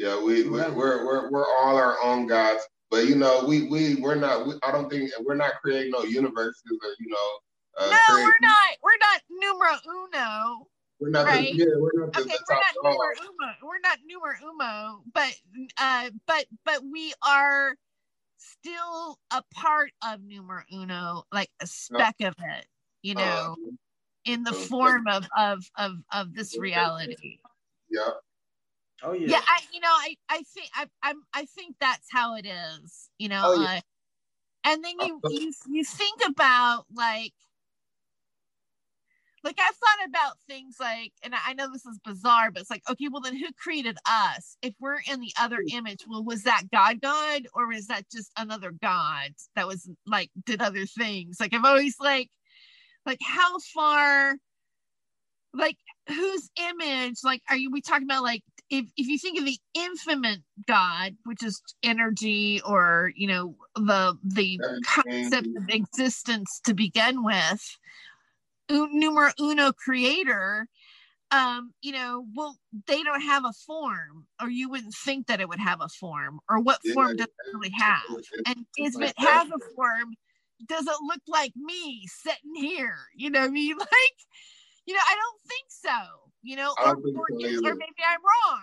yeah, we we're, we're we're we're all our own gods, but you know we we we're not. We, I don't think we're not creating no universes or you know. Uh, no, we're not. We're not numero uno. We're not. Right? The, yeah, we're not. The, okay, the we're not numero uno. We're not numero uno, but uh, but but we are still a part of numero uno, like a speck of it, you uh, know, uh, in the form of of of of this reality. Yeah. Oh yeah. Yeah, I you know I I think I I'm I think that's how it is. You know, oh, yeah. uh, and then you you, you think about like like I've thought about things like, and I know this is bizarre, but it's like, okay, well then who created us? If we're in the other hmm. image, well, was that God God or was that just another God that was like did other things? Like I've always like, like how far, like whose image? Like, are you we talking about like if if you think of the infinite God, which is energy or you know the the concept of existence to begin with, numero uno creator um you know well they don't have a form or you wouldn't think that it would have a form or what form does it really have and if it has a form does it look like me sitting here you know I mean like you know I don't think so you know or, or, or, maybe I'm wrong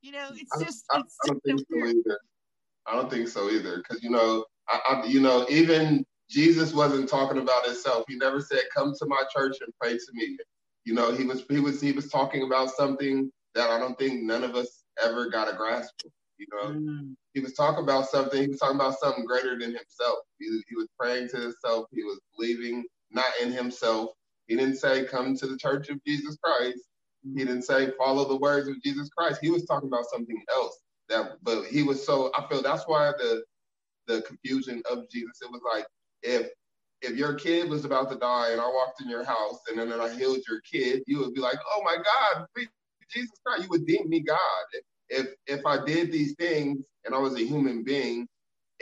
you know it's just I, it's I, don't think so either I don't think so either because you know I, I you know even Jesus wasn't talking about himself. He never said, "Come to my church and pray to me." You know, he was he was he was talking about something that I don't think none of us ever got a grasp of. You know, mm. he was talking about something. He was talking about something greater than himself. He, he was praying to himself. He was believing not in himself. He didn't say, "Come to the church of Jesus Christ." Mm. He didn't say, "Follow the words of Jesus Christ." He was talking about something else. That, but he was so. I feel that's why the the confusion of Jesus. It was like if if your kid was about to die and I walked in your house and then I healed your kid, you would be like, oh my God, Jesus Christ, you would deem me God. If if if I did these things and I was a human being,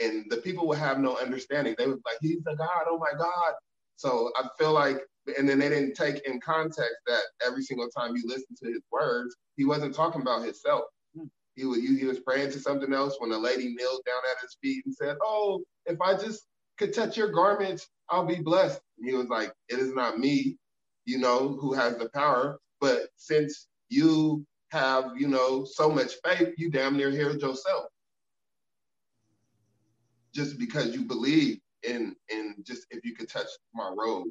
and the people would have no understanding, they would be like, he's a God, oh my God. So I feel like, and then they didn't take in context that every single time you listen to his words, he wasn't talking about himself. Hmm. He was he was praying to something else when a lady knelt down at his feet and said, "Oh, if I just could touch your garments, I'll be blessed. And he was like, It is not me, you know, who has the power, but since you have, you know, so much faith, you damn near healed yourself. Just because you believe in in just if you could touch my robe,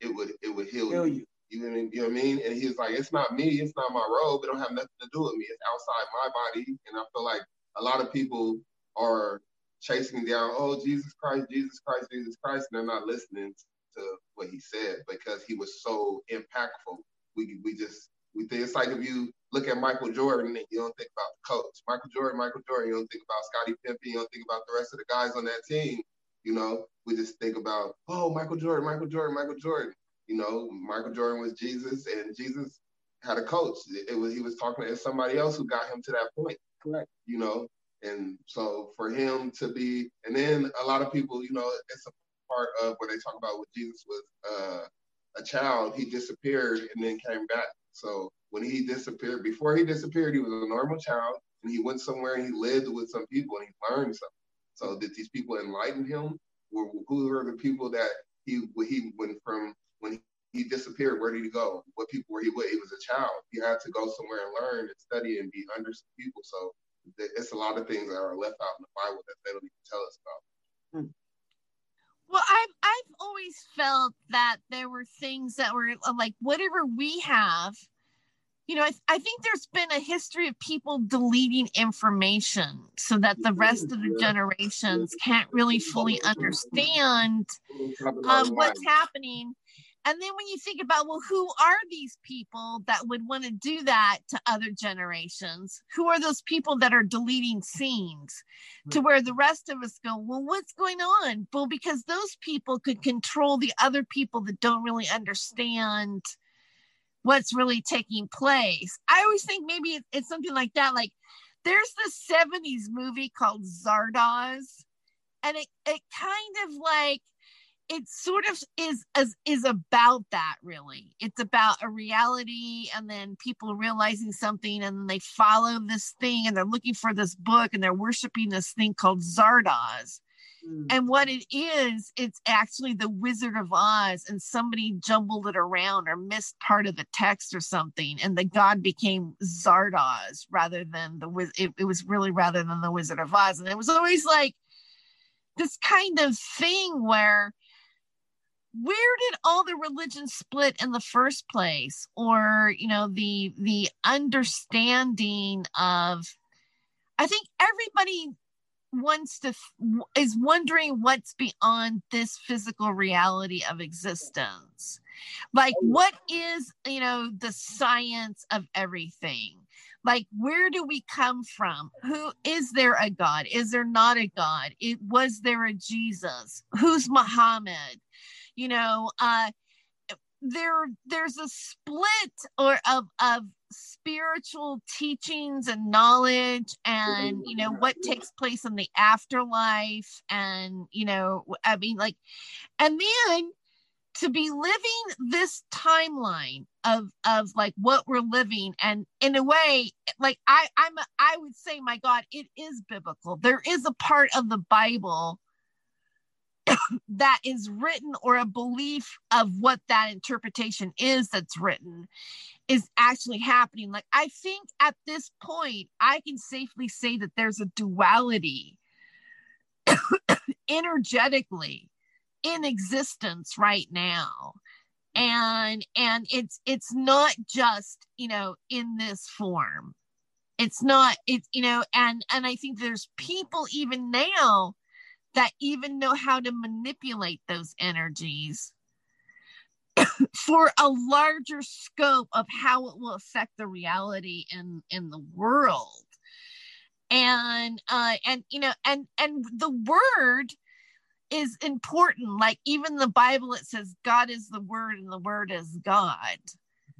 it would it would heal, heal you. you. You know, you know what I mean? And he's like, It's not me, it's not my robe, it don't have nothing to do with me. It's outside my body. And I feel like a lot of people are chasing down, oh, Jesus Christ, Jesus Christ, Jesus Christ, and they're not listening to what he said because he was so impactful. We, we just, we think it's like if you look at Michael Jordan and you don't think about the coach. Michael Jordan, Michael Jordan, you don't think about Scottie Pippen, you don't think about the rest of the guys on that team. You know, we just think about, oh, Michael Jordan, Michael Jordan, Michael Jordan. You know, Michael Jordan was Jesus and Jesus had a coach. It, it was he was talking to somebody else who got him to that point. Correct. You know, and so for him to be, and then a lot of people, you know, it's a part of where they talk about when Jesus was uh, a child, he disappeared and then came back. So when he disappeared, before he disappeared, he was a normal child and he went somewhere and he lived with some people and he learned something. So did these people enlighten him? Who were the people that he he went from when he disappeared? Where did he go? What people were he with? He was a child. He had to go somewhere and learn and study and be under some people. So it's a lot of things that are left out in the Bible that they don't even tell us about. Hmm. Well, I've I've always felt that there were things that were like whatever we have, you know, I, I think there's been a history of people deleting information so that the rest of the generations can't really fully understand um, what's happening and then when you think about, well, who are these people that would want to do that to other generations? Who are those people that are deleting scenes to where the rest of us go, well, what's going on? Well, because those people could control the other people that don't really understand what's really taking place. I always think maybe it's something like that. Like there's this 70s movie called Zardoz, and it, it kind of like it sort of is is is about that really it's about a reality and then people realizing something and they follow this thing and they're looking for this book and they're worshiping this thing called zardoz mm. and what it is it's actually the wizard of oz and somebody jumbled it around or missed part of the text or something and the god became zardoz rather than the it, it was really rather than the wizard of oz and it was always like this kind of thing where where did all the religions split in the first place or you know the the understanding of i think everybody wants to is wondering what's beyond this physical reality of existence. Like oh. what is you know the science of everything? Like where do we come from? Who is there a god? Is there not a god? It was there a jesus? Who's muhammad? You know uh there there's a split or of of spiritual teachings and knowledge and you know what takes place in the afterlife and you know i mean like and then to be living this timeline of of like what we're living and in a way like i i'm i would say my god it is biblical. There is a part of the bible that is written or a belief of what that interpretation is that's written is actually happening. Like, I think at this point, I can safely say that there's a duality energetically in existence right now and and it's it's not just you know in this form it's not it's you know and and i think there's people even now that even know how to manipulate those energies for a larger scope of how it will affect the reality in in the world. And uh and you know and and the word is important. Like even the bible it says god is the word and the word is god.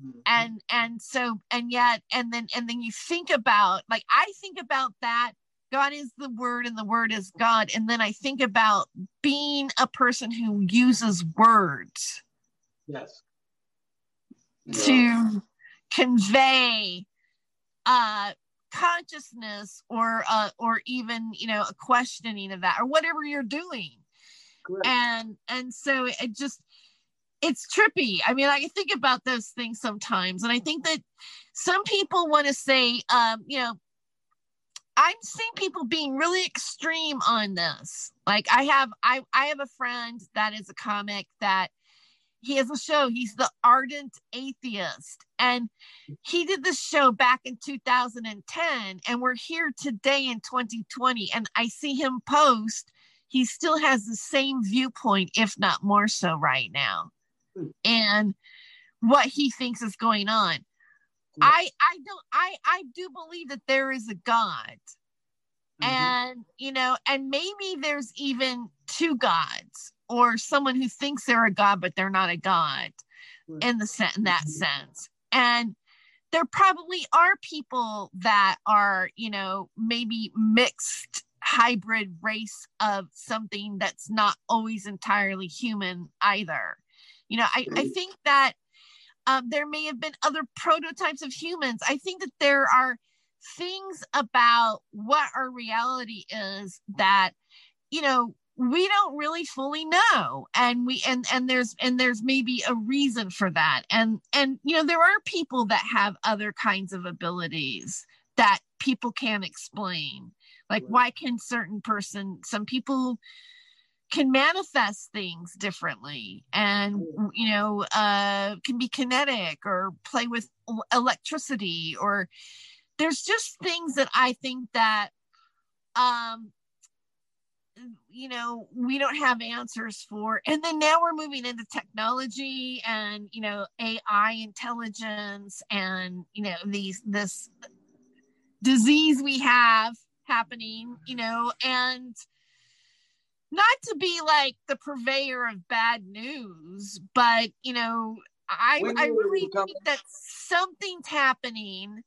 Mm-hmm. and and so and yet and then and then you think about like i think about that God is the word and the word is God. And then I think about being a person who uses words. Yes. To convey uh consciousness or uh or even you know a questioning of that or whatever you're doing Correct. and and so it just it's trippy i mean i think about those things sometimes and i think that some people want to say um you know I'm seeing people being really extreme on this. Like I have I I have a friend that is a comic that he has a show. He's the ardent atheist. And he did this show back in 2010. And we're here today in 2020. And I see him post, he still has the same viewpoint, if not more so right now. Hmm. And what he thinks is going on. I I don't I I do believe that there is a God. Mm-hmm. And you know, and maybe there's even two gods or someone who thinks they're a god but they're not a god right. in the set in that mm-hmm. sense. And there probably are people that are, you know, maybe mixed hybrid race of something that's not always entirely human either. You know, I, I think that um, there may have been other prototypes of humans. I think that there are things about what our reality is that, you know, we don't really fully know. And we and and there's and there's maybe a reason for that. And and you know there are people that have other kinds of abilities that people can't explain. Like why can certain person some people can manifest things differently and you know uh, can be kinetic or play with electricity or there's just things that i think that um you know we don't have answers for. And then now we're moving into technology and you know ai intelligence and you know these this disease we have happening you know and not to be like the purveyor of bad news, but you know, I I really think that something's happening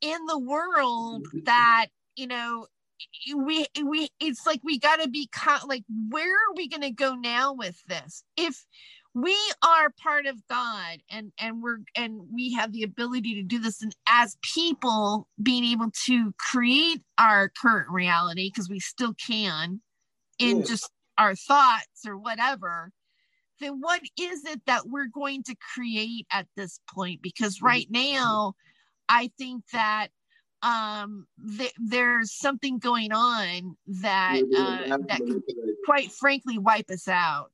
in the world mm-hmm. that you know we we it's like we got to be like where are we going to go now with this if we are part of god and and we're and we have the ability to do this and as people being able to create our current reality because we still can in just our thoughts or whatever, then what is it that we're going to create at this point? Because mm-hmm. right now, I think that um th- there's something going on that uh, that could quite frankly wipe us out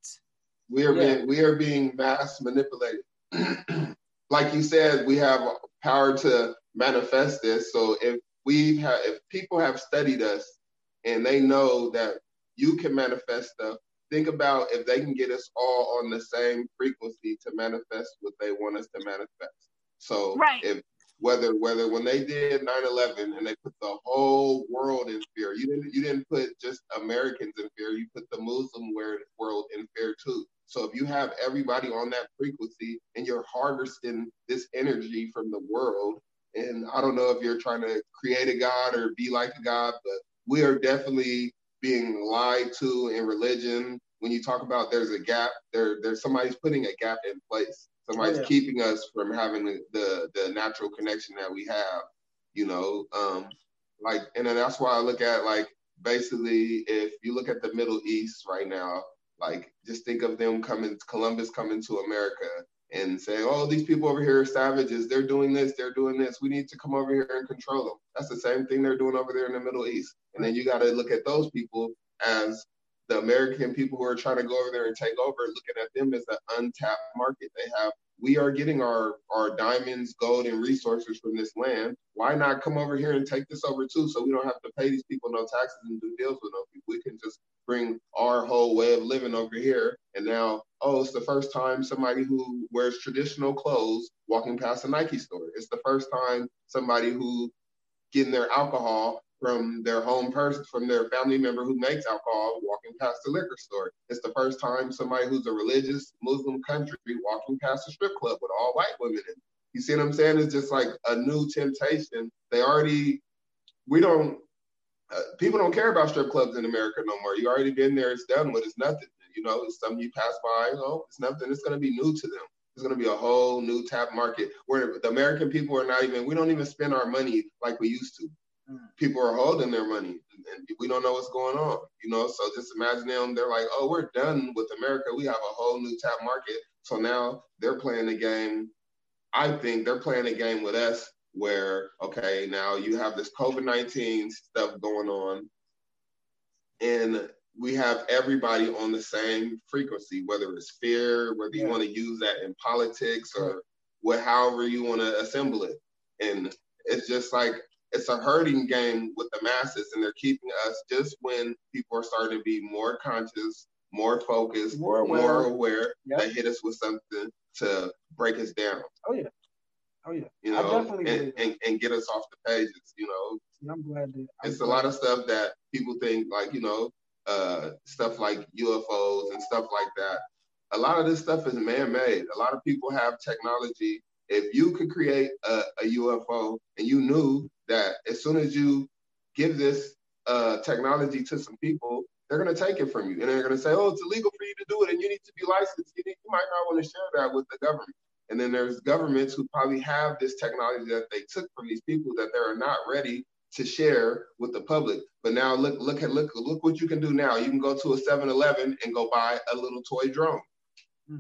we are yeah. being we are being mass manipulated like you said we have power to manifest this so if we have if people have studied us and they know that you can manifest stuff. Think about if they can get us all on the same frequency to manifest what they want us to manifest. So right. if whether whether when they did 9/11 and they put the whole world in fear, you didn't you didn't put just Americans in fear, you put the Muslim world in fear too. So if you have everybody on that frequency and you're harvesting this energy from the world, and I don't know if you're trying to create a God or be like a God, but we are definitely being lied to in religion. When you talk about there's a gap, there there's somebody's putting a gap in place. Somebody's oh, yeah. keeping us from having the, the, the natural connection that we have. You know, um, like and then that's why I look at like basically if you look at the Middle East right now, like, just think of them coming, Columbus coming to America and say, oh, these people over here are savages. They're doing this, they're doing this. We need to come over here and control them. That's the same thing they're doing over there in the Middle East. And then you got to look at those people as the American people who are trying to go over there and take over, looking at them as an untapped market. They have we are getting our our diamonds, gold, and resources from this land. Why not come over here and take this over too, so we don't have to pay these people no taxes and do deals with them? We can just bring our whole way of living over here. And now, oh, it's the first time somebody who wears traditional clothes walking past a Nike store. It's the first time somebody who getting their alcohol from their home person, from their family member who makes alcohol walking past the liquor store. It's the first time somebody who's a religious Muslim country walking past a strip club with all white women in. You see what I'm saying? It's just like a new temptation. They already, we don't, uh, people don't care about strip clubs in America no more. You already been there, it's done with, it's nothing. You know, it's something you pass by, you know, it's nothing. It's going to be new to them. It's going to be a whole new tap market where the American people are not even, we don't even spend our money like we used to people are holding their money and we don't know what's going on, you know. So just imagine them, they're like, oh, we're done with America. We have a whole new tap market. So now they're playing the game. I think they're playing a game with us where, okay, now you have this COVID 19 stuff going on, and we have everybody on the same frequency, whether it's fear, whether you want to use that in politics or what, however you want to assemble it. And it's just like it's a hurting game with the masses, and they're keeping us just when people are starting to be more conscious, more focused, more aware. More aware yep. They hit us with something to break us down. Oh yeah. Oh yeah. You know, and, and, and, get us off the pages, you know. I'm glad that I'm it's glad. a lot of stuff that people think like, you know, uh, stuff like UFOs and stuff like that. A lot of this stuff is man-made. A lot of people have technology. If you could create a, a UFO and you knew that as soon as you give this uh, technology to some people, they're going to take it from you and they're going to say, oh, it's illegal for you to do it and you need to be licensed. You, need, you might not want to share that with the government. And then there's governments who probably have this technology that they took from these people that they're not ready to share with the public. But now look, look at look, look what you can do now. You can go to a 7-Eleven and go buy a little toy drone. Hmm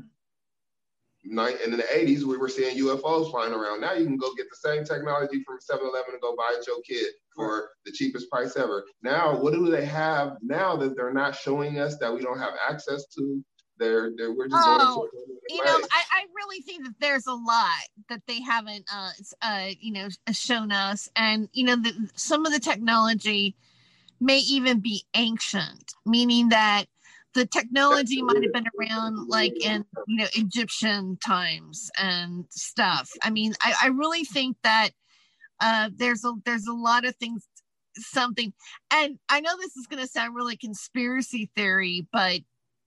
and in the 80s, we were seeing UFOs flying around. Now you can go get the same technology from 7 Eleven and go buy it your kid for the cheapest price ever. Now, what do they have now that they're not showing us that we don't have access to? They're, they're we're just oh, you know, I, I really think that there's a lot that they haven't, uh, uh, you know, shown us, and you know, the, some of the technology may even be ancient, meaning that the technology might have been around like in you know egyptian times and stuff. I mean i, I really think that uh, there's a there's a lot of things something and i know this is going to sound really conspiracy theory but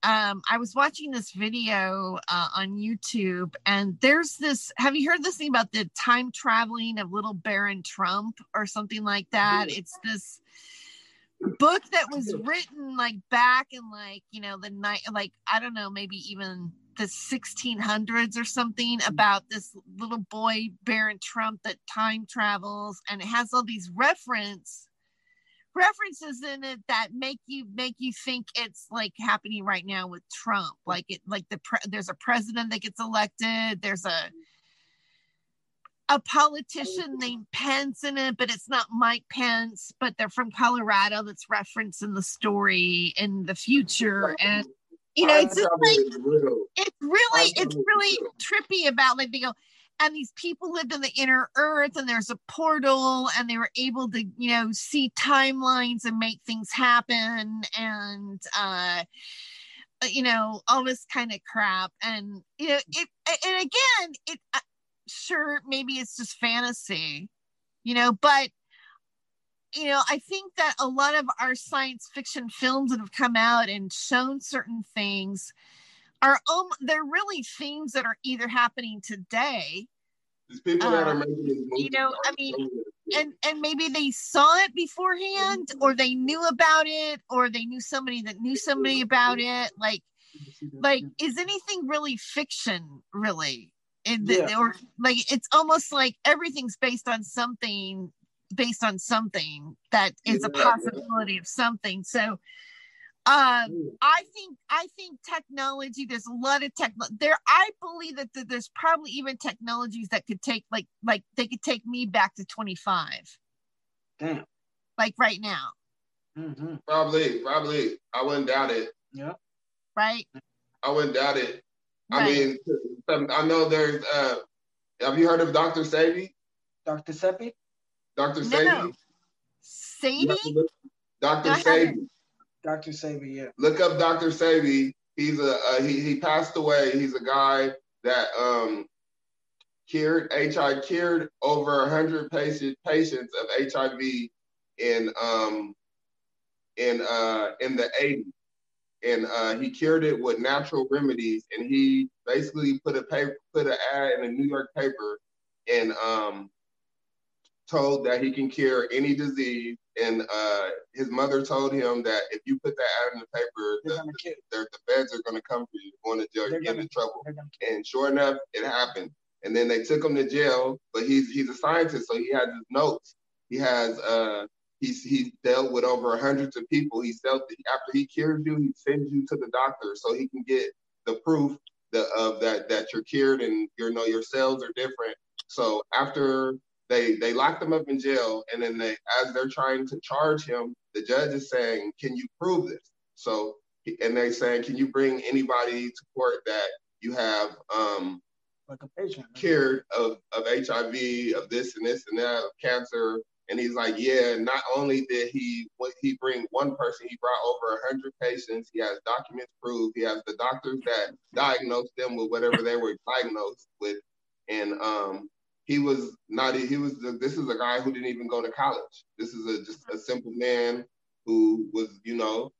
um, I was watching this video uh, on YouTube, and there's this. Have you heard this thing about the time traveling of little Baron Trump or something like that? It's this book that was written like back in like you know the night like i don't know maybe even the 1600s or something about this little boy baron trump that time travels and it has all these reference references in it that make you make you think it's like happening right now with trump. Like it like the pre- there's a president that gets elected there's a a politician named Pence in it, but it's not Mike Pence, but they're from Colorado that's referenced in the story in the future. And you know, it's just like it's really, it's really trippy about like they go, and these people lived in the inner earth and there's a portal and they were able to you know see timelines and make things happen and uh you know all this kind of crap. And you know it and again it uh, sure maybe it's just fantasy you know but you know i think that a lot of our science fiction films that have come out and shown certain things are um they're really themes that are either happening today These people that are um, making you know i mean and and maybe they saw it beforehand or they knew about it or they knew somebody that knew somebody about it like like is anything really fiction really the, yeah. or like it's almost like everything's based on something based on something that is yeah, a possibility yeah. of something so um i think i think technology there's a lot of tech there i believe that there's probably even technologies that could take like like they could take me back to 25 damn like right now mm-hmm. probably probably i wouldn't doubt it yeah right i wouldn't doubt it right. i mean i know there's uh have you heard of dr Sebi? dr Sebi? dr Sebi? Sebi? dr Sebi Dr. Sebi, yeah. Look up Dr. Sebi. He's a uh, he he passed away. He's a guy that um cured HIV cured over hundred patient, patients of HIV in um in uh in the 80s. And uh, he cured it with natural remedies, and he basically put a paper, put an ad in a New York paper, and um, told that he can cure any disease and uh, his mother told him that if you put that out in the paper, the, the, the, feds are going to come for you, going to jail, you get in trouble. And sure enough, it happened. And then they took him to jail, but he's he's a scientist, so he has his notes. He has uh he's he's dealt with over hundreds of people. He dealt after he cures you, he sends you to the doctor so he can get the proof that of that that you're cured and you know your cells are different. So after they they locked him up in jail, and then they as they're trying to charge him, the judge is saying, "Can you prove this?" So and they saying, "Can you bring anybody to court that you have um, like a patient cured of of HIV, of this and this and that, of cancer?" And he's like, "Yeah." Not only did he he bring one person, he brought over hundred patients. He has documents proof. He has the doctors that diagnosed them with whatever they were diagnosed with, and um, he was not he was this is a guy who didn't even go to college. This is a just a simple man who was you know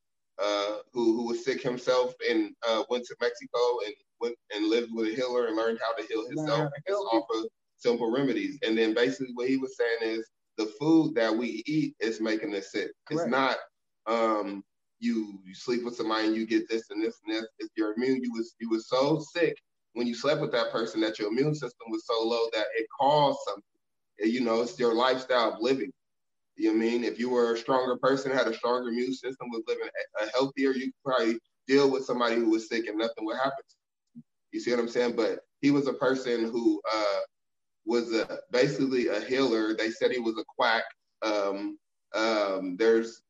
uh, who who was sick himself and uh, went to mexico and went and lived with a healer and learned how to heal himself just off of simple remedies. And then basically what he was saying is the food that we eat is making us sick. Correct. it's not um you you sleep with somebody and you get this and this and this. If you're immune you was you was so sick when you slept with that person that your immune system was so low that it caused something. You know, it's your lifestyle of living. You know I mean? If you were a stronger person, had a stronger immune system, was living a, healthier, you could probably deal with somebody who was sick and nothing would happen. You see what I'm saying? But he was a person who uh, was a, basically a healer. They said he was a quack. Um, um, there's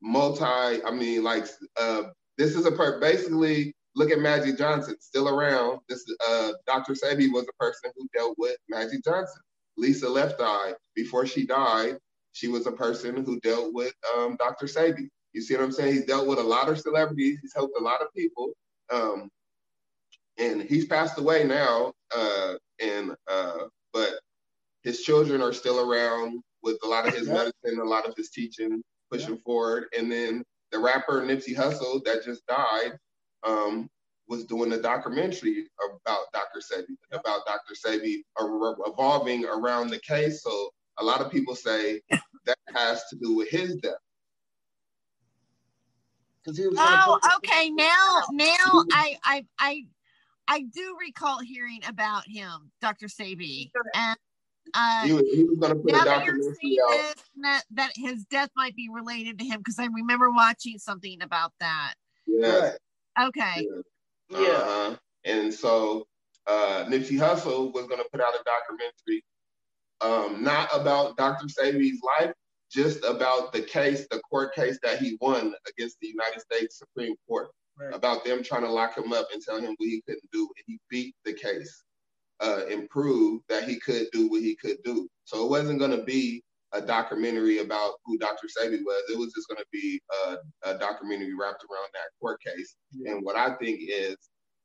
multi, I mean, like, uh, this is a part, basically, look at Magic Johnson, still around. This uh, Dr. Sebi was a person who dealt with Magic Johnson. Lisa Left Eye, before she died, she was a person who dealt with um, Dr. Sebi. You see what I'm saying? He's dealt with a lot of celebrities. He's helped a lot of people. Um, and he's passed away now. Uh, and uh, but his children are still around with a lot of his medicine, a lot of his teaching, pushing yeah. forward. And then the rapper Nipsey Hussle that just died um, was doing a documentary about Dr. Sebi, about Dr. Sebi evolving around the case. So a lot of people say that has to do with his death. Oh, okay. Now, now I, I, I, I do recall hearing about him, Dr. Sebi, and uh, he was, he was going to put a documentary out. That, that his death might be related to him because I remember watching something about that. Yeah. Okay. Yeah. yeah. Uh-huh. And so uh, Nipsey Hussle was going to put out a documentary, um, not about Dr. Sebi's life, just about the case, the court case that he won against the United States Supreme Court, right. about them trying to lock him up and tell him what he couldn't do, and he beat the case. uh, improve that he could do what he could do. So it wasn't going to be a documentary about who Dr. Sebi was. It was just going to be a, a, documentary wrapped around that court case. Yeah. And what I think is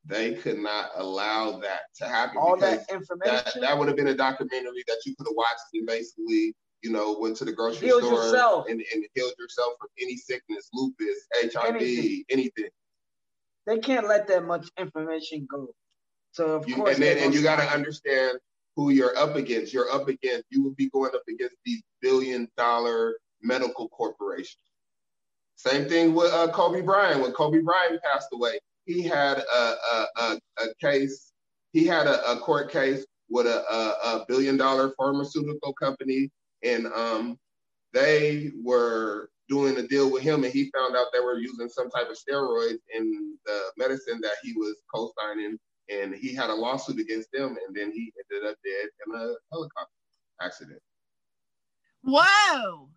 they could not allow that to happen. All that information. That, that would have been a documentary that you could have watched and basically, you know, went to the grocery healed store yourself. And, and healed yourself from any sickness, lupus, HIV, anything. anything. They can't let that much information go. So of you, course, and then and you got to understand who you're up against. You're up against. You would be going up against these billion dollar medical corporations. Same thing with uh, Kobe Bryant. When Kobe Bryant passed away, he had a, a, a, a case. He had a, a court case with a, billion dollar pharmaceutical company, and um, they were doing a deal with him, and he found out they were using some type of steroids in the medicine that he was co-signing, and he had a lawsuit against them, and then he ended up dead in a helicopter accident. Whoa!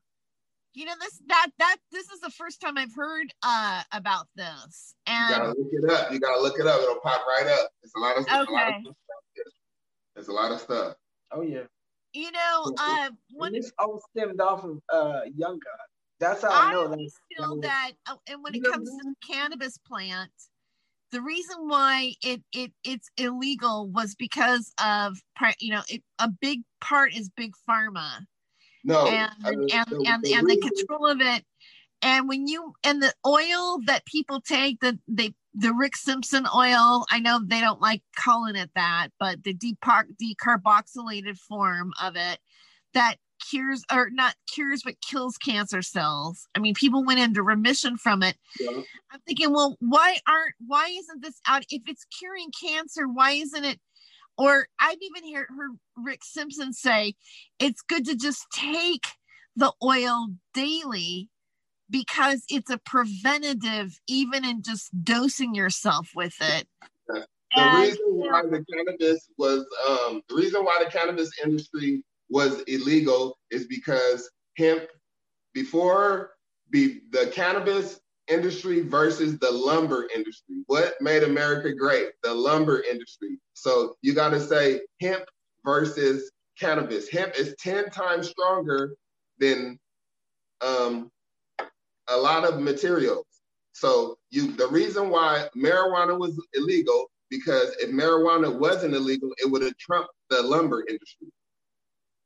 you know this that that this is the first time I've heard uh about this. And you gotta look it up. You gotta look it up. It'll pop right up. It's a lot of, okay. a lot of. There's a lot of stuff. Oh yeah. You know, uh, when this all stemmed off of uh Young God. That's how I, I know that. feel that, oh, and when it comes to the cannabis plant, the reason why it it it's illegal was because of you know it, a big part is big pharma no, and I mean, and the, and, the, and the control of it. And when you and the oil that people take, the they the Rick Simpson oil, I know they don't like calling it that, but the depar- decarboxylated form of it that cures or not cures but kills cancer cells. I mean, people went into remission from it. Yeah. I'm thinking, well, why aren't why isn't this out? If it's curing cancer, why isn't it or I've even heard, heard Rick Simpson say it's good to just take the oil daily because it's a preventative, even in just dosing yourself with it. The and, reason why the cannabis was um, the reason why the cannabis industry was illegal is because hemp before be the cannabis industry versus the lumber industry. What made America great? The lumber industry. So you got to say hemp versus cannabis. Hemp is 10 times stronger than um, a lot of materials. So you the reason why marijuana was illegal because if marijuana wasn't illegal, it would have trumped the lumber industry.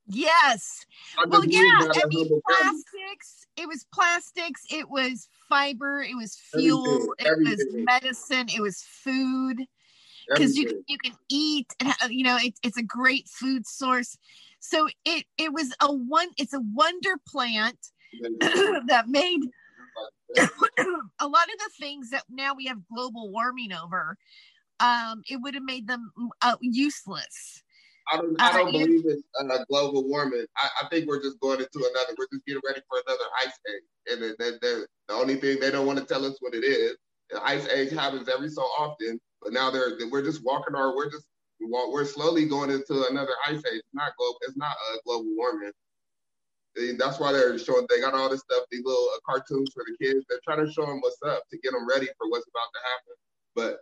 Yes. Well, yeah. I mean, plastics. It was plastics. It was fiber. It was fuel. Everything, it everything. was medicine. It was food. Because you can, you can eat. You know, it, it's a great food source. So it it was a one. It's a wonder plant that made a lot of the things that now we have global warming over. Um, it would have made them uh, useless I don't, I don't believe it's uh, global warming. I, I, think we're just going into another. We're just getting ready for another ice age, and they, they, the only thing they don't want to tell us what it is. The ice age happens every so often, but now they're we're just walking our we're just we're slowly going into another ice age. It's not global. It's not uh, global warming. That's why they're showing. They got all this stuff. These little uh, cartoons for the kids. They're trying to show them what's up to get them ready for what's about to happen. But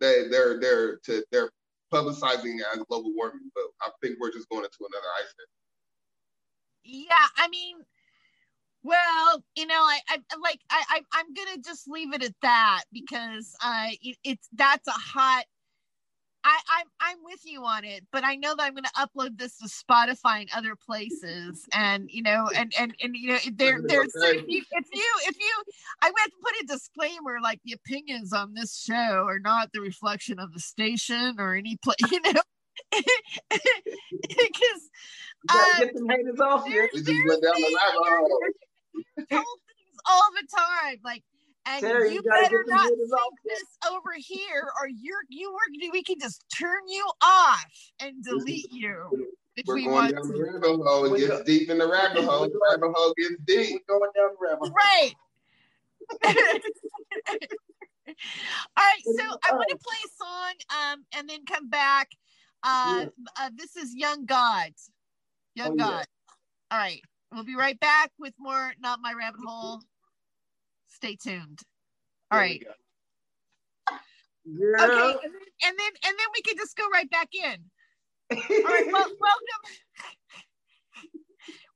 they they're they're to they're publicizing as global warming, but I think we're just going into another ice age. Yeah, I mean, well, you know, I, I like I, I I'm gonna just leave it at that because uh, it, it's that's a hot I, I'm I'm with you on it, but I know that I'm going to upload this to Spotify and other places, and you know, and and and you know, there there's if you if you if you I have to put a disclaimer like the opinions on this show are not the reflection of the station or any place, you know, because um, get some haters off here. We just went down the rabbit hole. all the time, like and Sarah, you, you better not think this over here, or you're you work. We can just turn you off and delete you. If We're we going want down to. the rabbit hole. It gets deep in the rabbit hole. The rabbit hole gets deep. We're going down the rabbit hole. Right. All right, so I want to play a song um, and then come back. Uh, yeah. uh, this is Young Gods. Young oh, God. Yeah. All right, we'll be right back with more Not My Rabbit Hole. Stay tuned. All right. Okay, and then, and then and then we can just go right back in. All right, well, welcome.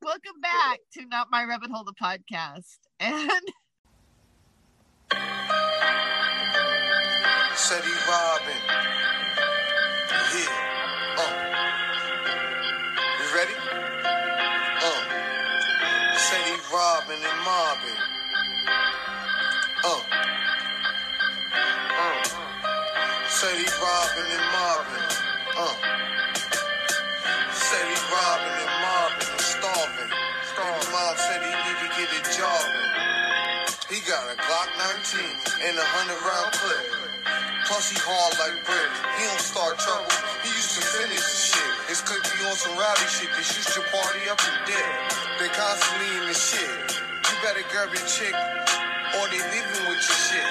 welcome back to Not My Rabbit Hole, the podcast. And Ceddy Robin. Yeah. Uh. You ready? Uh. Ceddy Robin and Marvin. Uh. Uh. Ceddy Robin and Marvin. Uh. Ceddy Robin and Marvin is starving. His mom said he need to get a job. He got a Glock 19 and a hundred round clip. Plus he hard like brick. He don't start trouble. He used to finish the shit. His clique be on some rowdy shit. They shoot your party up and dead. They constantly in the shit. You better grab your chick or they leaving with your shit.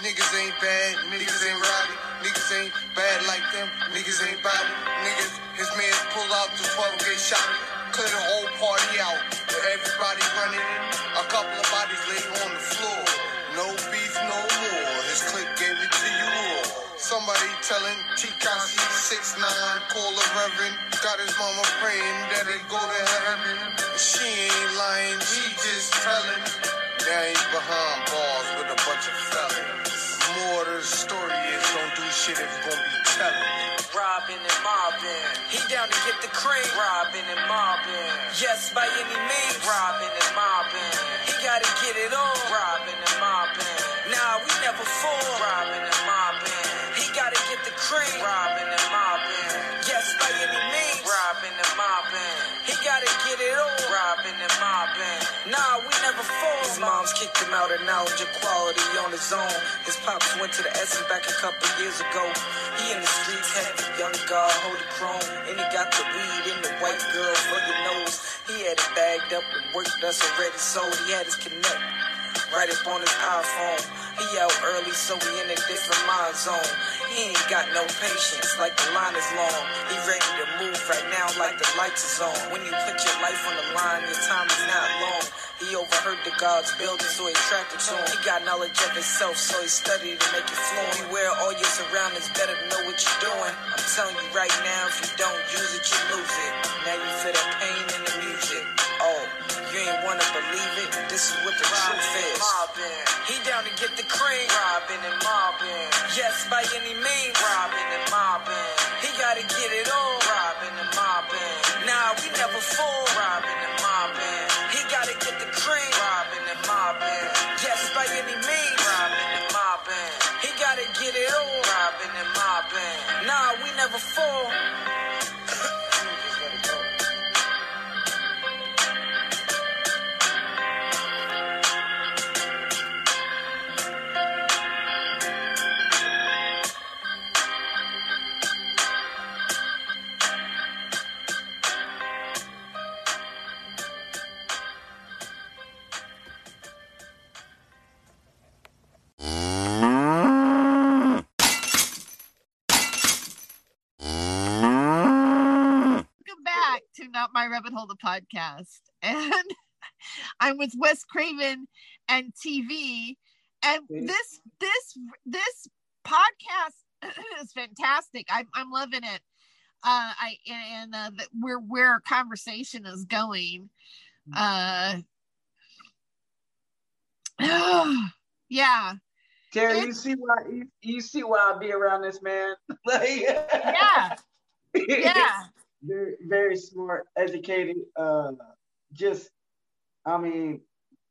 Niggas ain't bad, niggas ain't rowdy, niggas ain't bad like them, niggas ain't body, niggas, his man pull out the 12 get shot, clear the whole party out, with everybody running in, a couple of bodies lay on the floor, no beef no more, his clique gave it to you all. Somebody telling Tekashi 6'9, call a reverend, got his mama praying that they go to heaven. She ain't lying, she just telling. Now he's behind bars with a bunch of fellas. More to the story is don't do shit if you gonna be telling. Robbing and mobbing. He down to get the cream. Robbing and mobbing. Yes, by any means. Robbing and mobbing. He gotta get it on. Robbing and mobbing. Nah, we never fall. Robbing and mobbing. He gotta get the cream. Robbing and of knowledge and quality on his own. His pops went to the Essence back a couple years ago. He in the streets, heavy, young God, hold the chrome. And he got the weed in the white girl for your nose. He had it bagged up and worked us already sold. He had his connect right up on his iPhone. He out early, so we in a different mind zone. He ain't got no patience, like the line is long. He ready to move right now, like the lights is on. When you put your life on the line, your time is not long. He overheard the God's building, so he attracted to him. He got knowledge of himself, so he studied to make it fluent. Beware all your surroundings, better know what you're doing. I'm telling you right now, if you don't use it, you lose it. Now you feel the pain in the music. Oh, you ain't wanna believe it? This is what the truth is. He down to get the cream. Robbing and mobbing. Yes, by any means. Robbing and mobbing. He gotta get it on. Robbing and mobbing. Nah, we never fall. Robbing and mobbing. Nah, podcast. And I'm with Wes Craven and TV. And this this this podcast is fantastic. I'm I'm loving it. Uh, I and uh, that where where our conversation is going. Uh, yeah, Terry, you see why you, you see why I be around this man? like, yeah, yeah. Very very smart, educated. Uh, just, I mean,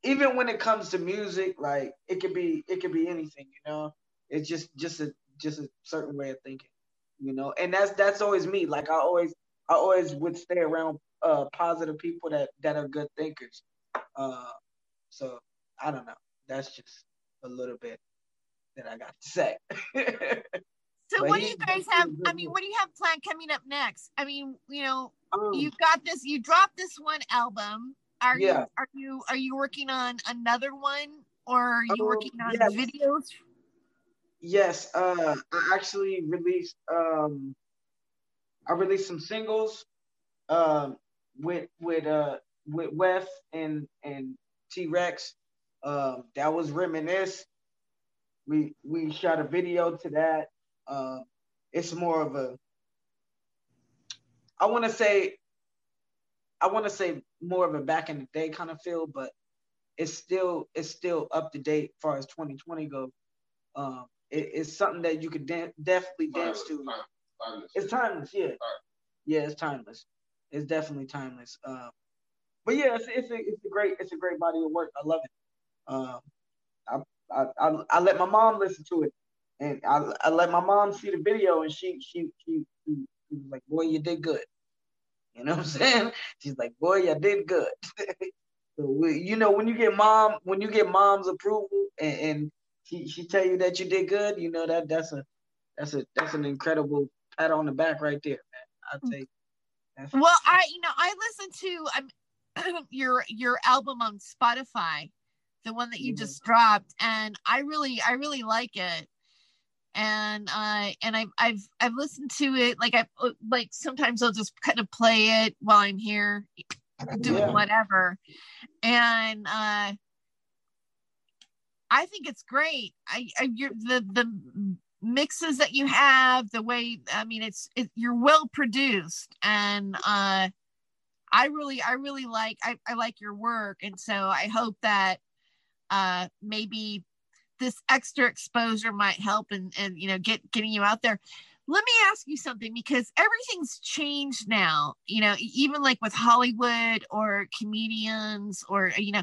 even when it comes to music, like it could be it could be anything, you know. It's just just a just a certain way of thinking, you know. And that's that's always me. Like I always I always would stay around uh positive people that that are good thinkers. Uh, so I don't know. That's just a little bit that I got to say. So what do you guys have? I mean, what do you have planned coming up next? I mean, you know, Um, you've got this. You dropped this one album. Are Yeah. you are you are you working on another one, or are you Um, working on yes. videos? Yes, uh, I actually released um, I released some singles um, with with uh with Wes and and T Rex. Um, that was reminisce. We we shot a video to that. Uh, it's more of a I want to say, I want to say more of a back in the day kind of feel, but it's still it's still up to date as far as 2020 goes. Um, it, it's something that you could de- definitely dance to. Timeless. It's timeless, yeah. Yeah, it's timeless. It's definitely timeless. Um, but yeah, it's, it's, a, it's a great it's a great body of work. I love it. Um, I, I, I, I let my mom listen to it, and I, I let my mom see the video, and she she she, she, was like, "Boy, you did good." You know what I'm saying? She's like, "Boy, you did good." so we, you know, when you get mom when you get mom's approval, and, and she she tell you that you did good, you know that that's a that's a that's an incredible pat on the back right there, man. I'd say. Well, I you know I listened to um, your your album on Spotify, the one that you mm-hmm. just dropped, and I really I really like it. And uh and I've I've I've listened to it like I like sometimes I'll just kind of play it while I'm here doing yeah. whatever, and uh I think it's great. I, I you're the the mixes that you have, the way I mean, it's it, you're well produced, and uh, I really I really like I, I like your work, and so I hope that uh, maybe this extra exposure might help and and you know get getting you out there. Let me ask you something because everything's changed now you know even like with hollywood or comedians or you know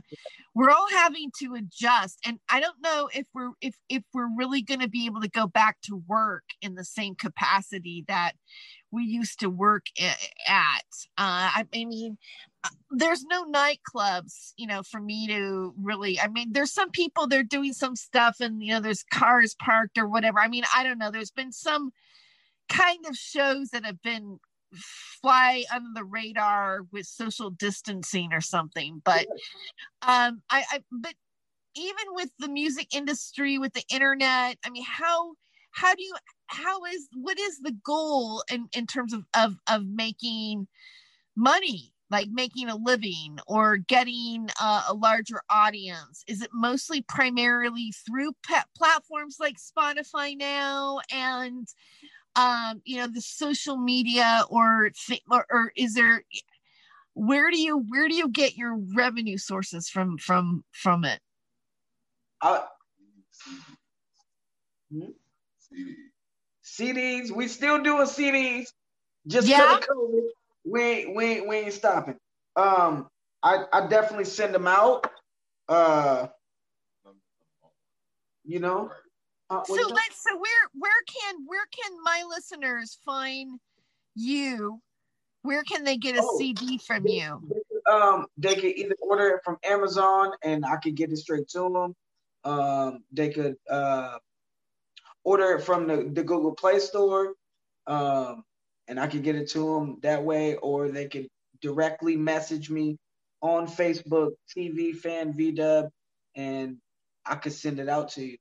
we're all having to adjust. And i don't know if we're if if we're really going to be able to go back to work in the same capacity that we used to work at. Uh, I, mean there's no nightclubs you know for me to really i mean there's some people they're doing some stuff and you know there's cars parked or whatever. I mean i don't know. There's been some kind of shows that have been fly under the radar with social distancing or something but um I, I but even with the music industry with the internet i mean how how do you how is what is the goal in in terms of of, of making money like making a living or getting uh, a larger audience is it mostly primarily through platforms like spotify now and um, you know, the social media or, or, or is there, where do you, where do you get your revenue sources from, from, from it? Uh, hmm? CDs. We still doing CDs. Just yeah. COVID, we ain't, we ain't, we ain't stopping. Um, I, I definitely send them out. Uh, you know, uh, so let's so where where can where can my listeners find you? Where can they get a oh, CD from they, you? They, um, they could either order it from Amazon and I could get it straight to them. Um, they could uh, order it from the, the Google Play Store, um, and I can get it to them that way, or they can directly message me on Facebook, TV Fan VDub, and I could send it out to you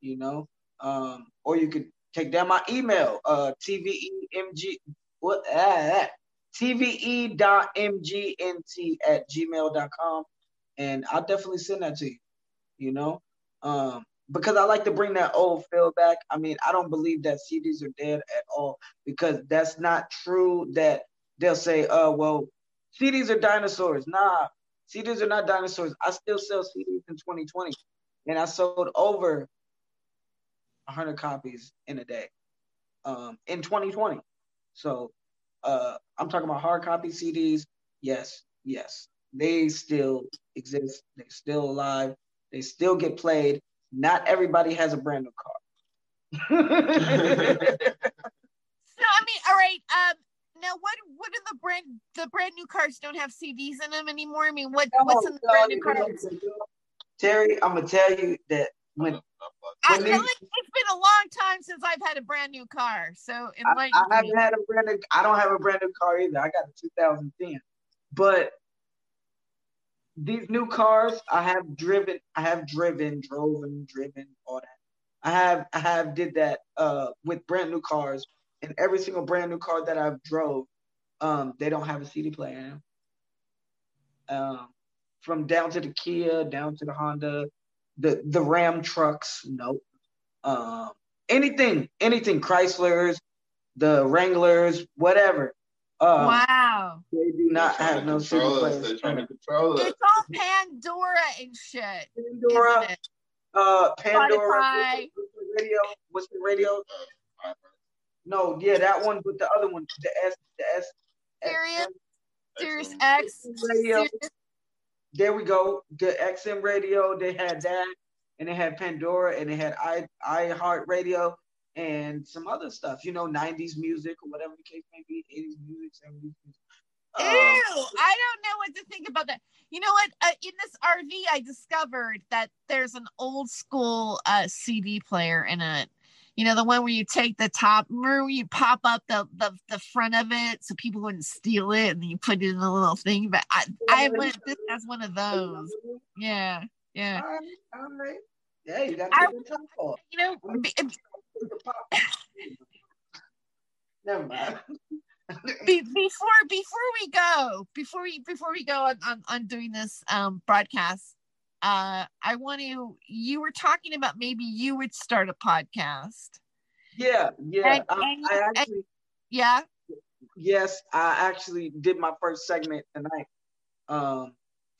you know. Um, or you could take down my email, uh, tvemg what ah, ah, tve.mgnt at gmail.com, and I'll definitely send that to you. You know, um, because I like to bring that old feel back. I mean, I don't believe that CDs are dead at all because that's not true. That they'll say, "Uh, well, CDs are dinosaurs." Nah, CDs are not dinosaurs. I still sell CDs in 2020, and I sold over 100 copies in a day um, in 2020. So uh, I'm talking about hard copy CDs. Yes, yes, they still exist. They're still alive. They still get played. Not everybody has a brand new car. so I mean, all right. Um, now what what are the brand the brand new cars don't have CDs in them anymore? I mean, what no, what's in the no, brand new cars? Terry, I'm gonna tell you that when I feel like it's been a long time since I've had a brand new car. So I, I haven't had a brand new. I don't have a brand new car either. I got a 2010, but these new cars I have driven. I have driven, driven, driven, all that. I have I have did that uh, with brand new cars, and every single brand new car that I've drove, um, they don't have a CD player. Um, from down to the Kia, down to the Honda, the the Ram trucks, nope. Um, anything, anything, Chryslers, the Wranglers, whatever. Um, wow. They do not have no single players. They're trying to control us. It's all Pandora and shit. Pandora, uh, Pandora, Spotify. radio. What's the radio? No, yeah, that one, but the other one, the S, the S. Sirius, Sirius X. Radio. Sirius. There we go. The XM radio. They had that, and they had Pandora, and they had i iHeart Radio, and some other stuff. You know, '90s music or whatever the case may be, '80s music, '70s music. Ew, um, I don't know what to think about that. You know what? Uh, in this RV, I discovered that there's an old school uh, CD player in it. You know, the one where you take the top, remember where you pop up the, the, the front of it so people wouldn't steal it and you put it in a little thing. But I, I went this as one of those. Yeah, yeah. All right, all right. Yeah, you got to get the top off. You know, Never mind. Be, before before we go before we before we go on, on, on doing this um, broadcast uh, i want to you were talking about maybe you would start a podcast yeah yeah and, I, and, I actually and, yeah yes i actually did my first segment tonight um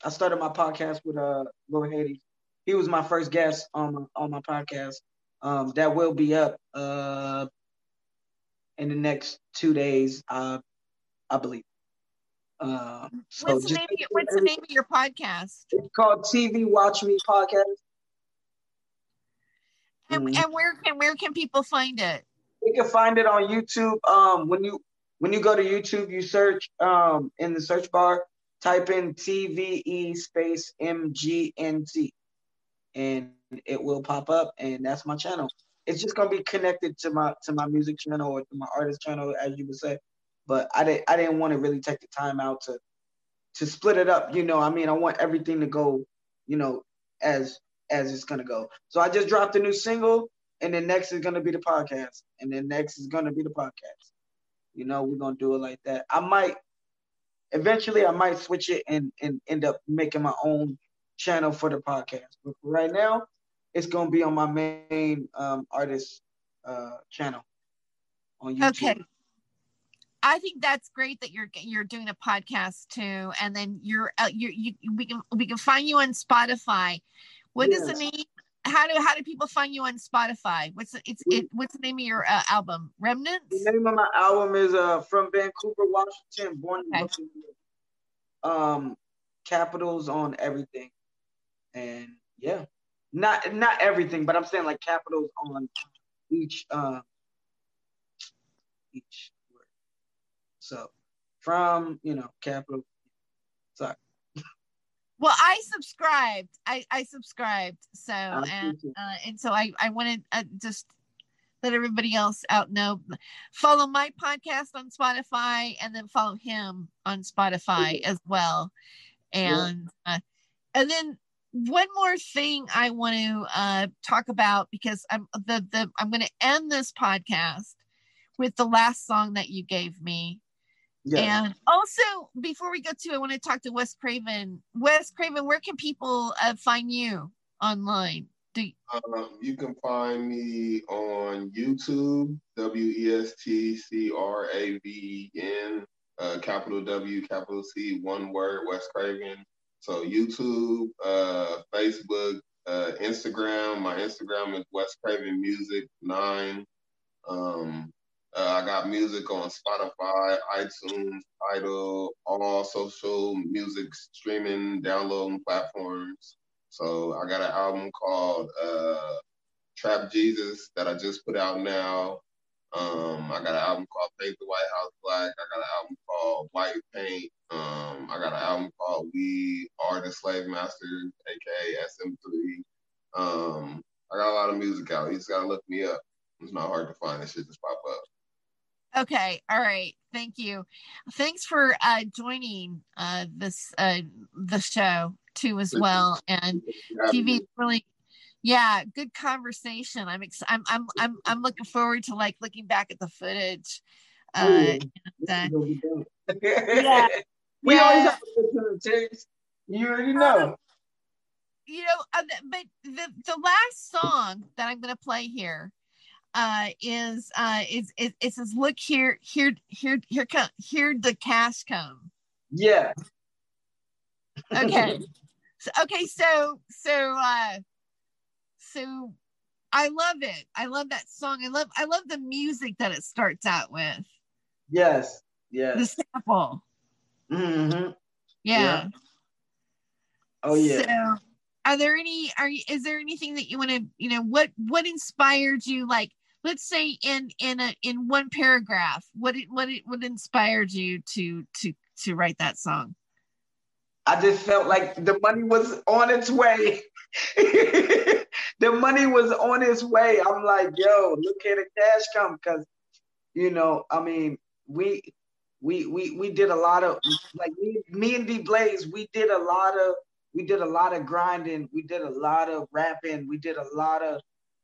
i started my podcast with uh Lord Hades. he was my first guest on my on my podcast um that will be up uh in the next two days, uh, I believe. Uh, so what's, the name, your, what's the name of your podcast? It's called TV Watch Me Podcast. And, mm-hmm. and where can where can people find it? You can find it on YouTube. Um, when you when you go to YouTube, you search um in the search bar, type in TVE space MGNT, and it will pop up, and that's my channel it's just gonna be connected to my to my music channel or to my artist channel, as you would say. But I didn't I didn't want to really take the time out to to split it up. You know, I mean, I want everything to go, you know, as as it's gonna go. So I just dropped a new single, and then next is gonna be the podcast, and then next is gonna be the podcast. You know, we're gonna do it like that. I might eventually I might switch it and and end up making my own channel for the podcast. But right now, it's gonna be on my main um, artist uh, channel on YouTube. Okay. I think that's great that you're you're doing a podcast too, and then you're uh, you you we can we can find you on Spotify. What yes. is the name? How do how do people find you on Spotify? What's the, it's it? What's the name of your uh, album? Remnants. The name of my album is uh from Vancouver, Washington, born in okay. Um, capitals on everything, and yeah not not everything, but I'm saying like capitals on each uh each word. So from you know capital. Sorry. Well, I subscribed. I I subscribed. So and uh, and so I I wanted uh, just let everybody else out know. Follow my podcast on Spotify and then follow him on Spotify as well. And uh, and then one more thing I want to uh, talk about because I'm the the I'm going to end this podcast with the last song that you gave me. Yeah. And also, before we go to, I want to talk to Wes Craven. Wes Craven, where can people uh, find you online? Do you-, um, you can find me on YouTube, W E S T C R A V E N, uh, capital W, capital C, one word, Wes Craven. So YouTube, uh, Facebook, uh, Instagram. My Instagram is Wes Craven Music Nine. Um, uh, I got music on Spotify, iTunes, Tidal, all social music streaming, downloading platforms. So I got an album called uh, Trap Jesus that I just put out now. Um, I got an album called Paint the White House Black. I got an album called White Paint. Um, I got an album called We Are the Slave Masters, aka SM3. Um, I got a lot of music out. You just gotta look me up. It's not hard to find. This shit just pop up. Okay. All right. Thank you. Thanks for uh, joining uh, this uh, the show too as well. And TV really yeah good conversation i'm ex- I'm, I'm i'm i'm looking forward to like looking back at the footage uh, and, uh yeah we yeah. always have a good time you already know you know uh, but the the last song that i'm going to play here uh, is uh, is it, it says, "Look here, here, here, here come, here the cash come." Yeah. Okay. so, okay. So so uh, so I love it. I love that song. I love I love the music that it starts out with. Yes. Yes. The sample. Mm-hmm. Yeah. Yeah. Oh yeah. So, are there any? Are you? Is there anything that you want to? You know, what what inspired you? Like, let's say in in a in one paragraph, what it what it what inspired you to to to write that song? I just felt like the money was on its way. the money was on its way. I'm like, yo, look at the cash come, because you know, I mean, we we we we did a lot of like me, me and D Blaze, we did a lot of we did a lot of grinding, we did a lot of rapping, we did a lot of,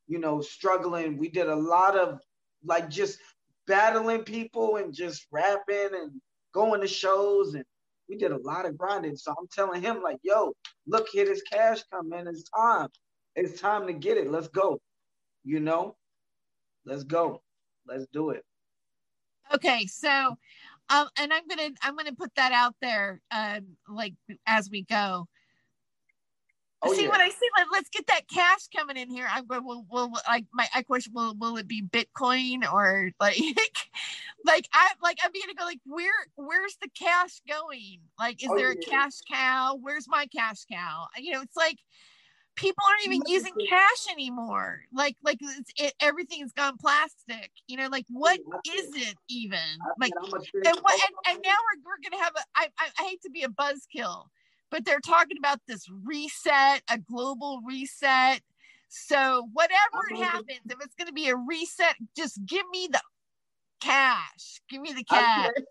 you know, struggling, we did a lot of like just battling people and just rapping and going to shows and we did a lot of grinding. So I'm telling him, like, yo, look here, this cash coming. It's time. It's time to get it. Let's go. You know? Let's go. Let's do it. Okay, so um and I'm gonna I'm gonna put that out there um like as we go. Oh, see yeah. when I see let, let's get that cash coming in here. I'm going. Will will like my I question will will it be Bitcoin or like like I like I'm gonna go like where where's the cash going? Like is Oh, there a yeah. cash cow? Where's my cash cow? You know it's like people aren't even using cash anymore. Like like it's, it, everything's gone plastic. You know like what is it even? Like said, I'm a and what and, and now we're, we're gonna have a I, I I hate to be a buzzkill, but they're talking about this reset, a global reset. So whatever it happens, if it's gonna be a reset, just give me the cash. Give me the cash. said,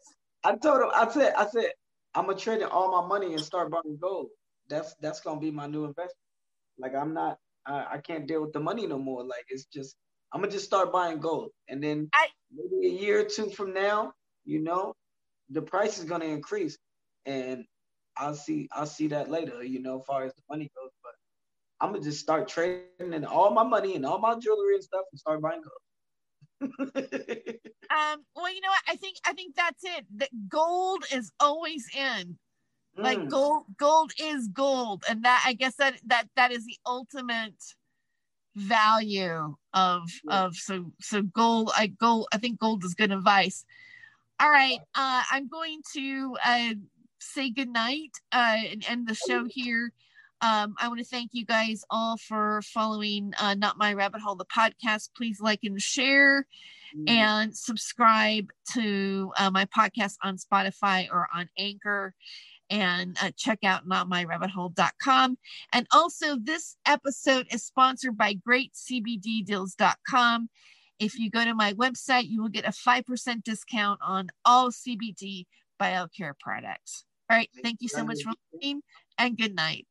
I told him, I said, I said, I'm gonna trade in all my money and start buying gold. That's that's gonna be my new investment. Like I'm not, I, I can't deal with the money no more. Like it's just, I'm gonna just start buying gold, and then I- maybe a year or two from now, you know, the price is gonna increase, and I'll see, I'll see that later. You know, as far as the money goes, but I'm gonna just start trading and all my money and all my jewelry and stuff and start buying gold. Um, well, you know what? I think I think that's it. That gold is always in. Like Mm. gold, gold is gold, and that I guess that that that is the ultimate value of Yeah. of so so gold. I gold. I think gold is good advice. All right, uh, I'm going to uh, say goodnight uh, and end the show here. Um, I want to thank you guys all for following uh, Not My Rabbit Hole, the podcast. Please like and share Mm. and subscribe to uh, my podcast on Spotify or on Anchor and uh, check out notmyrabbithole.com. And also, this episode is sponsored by greatcbddeals.com. If you go to my website, you will get a 5% discount on all CBD biocare products. All right. Thank you so much for listening and good night.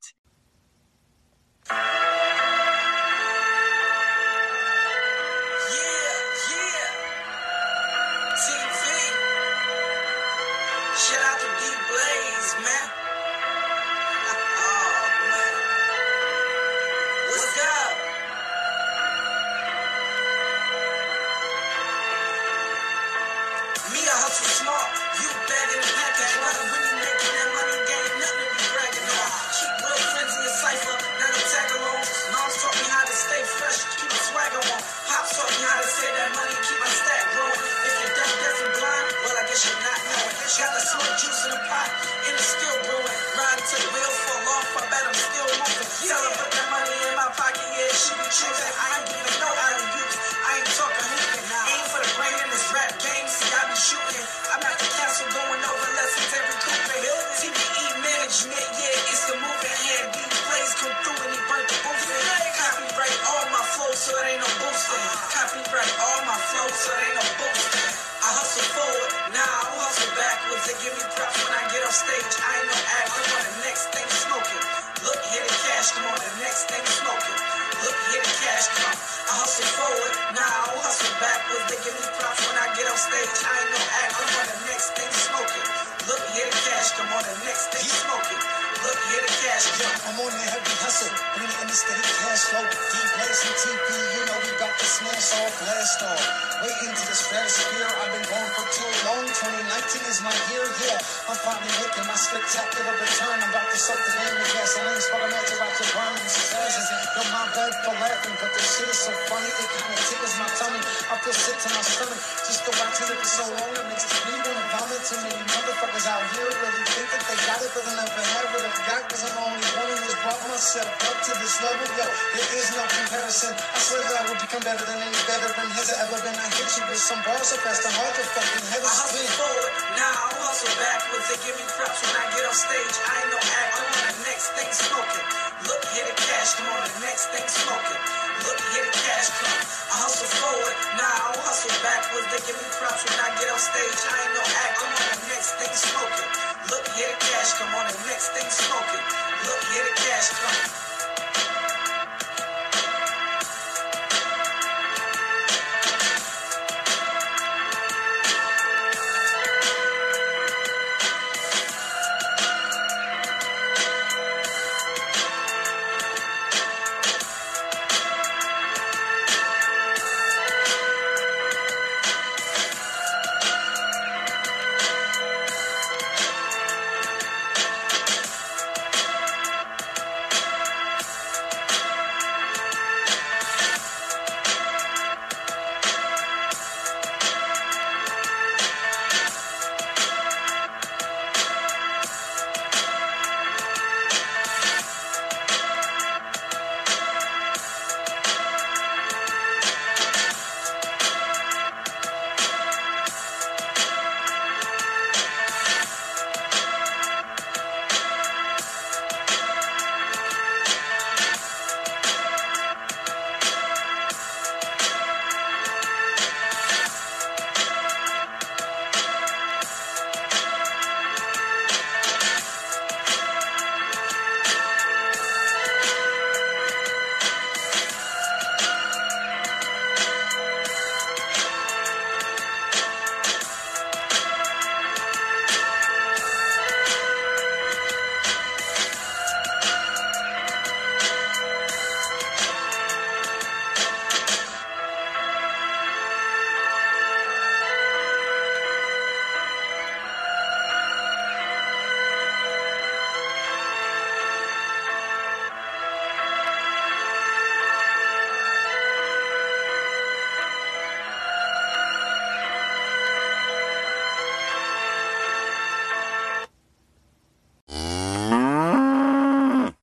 Blast Waiting to stratosphere, I've been going for too long. 2019 is my year, yeah. I'm finally making my spectacular return. I'm about to soak the game with gasoline, spot a match about to burn. Surgeons, you're my bad for laughing, but this shit is so funny, it kinda tickles my tummy. I feel sick to my stomach, just go watching it for so long, it makes me wanna vomit. Too many motherfuckers out here really think that they got it, but they never had what I've got, cause I'm the only one who has brought myself up to this level. Yo, there is no comparison. I swear that I will become better than any veteran has ever been. I you with some bars so fast, I'm hard head I hustle forward, now I hustle backwards. They give me props when I get off stage. I ain't no act, I'm on the next thing smoking. Look, here the cash, come on, the next thing smoking. Look, here the cash come. I hustle forward, now I hustle backwards. They give me props when I get off stage. I ain't no act, I'm on the next thing smoking. Look, here the cash come on, the next thing smoking. Look, here the cash come.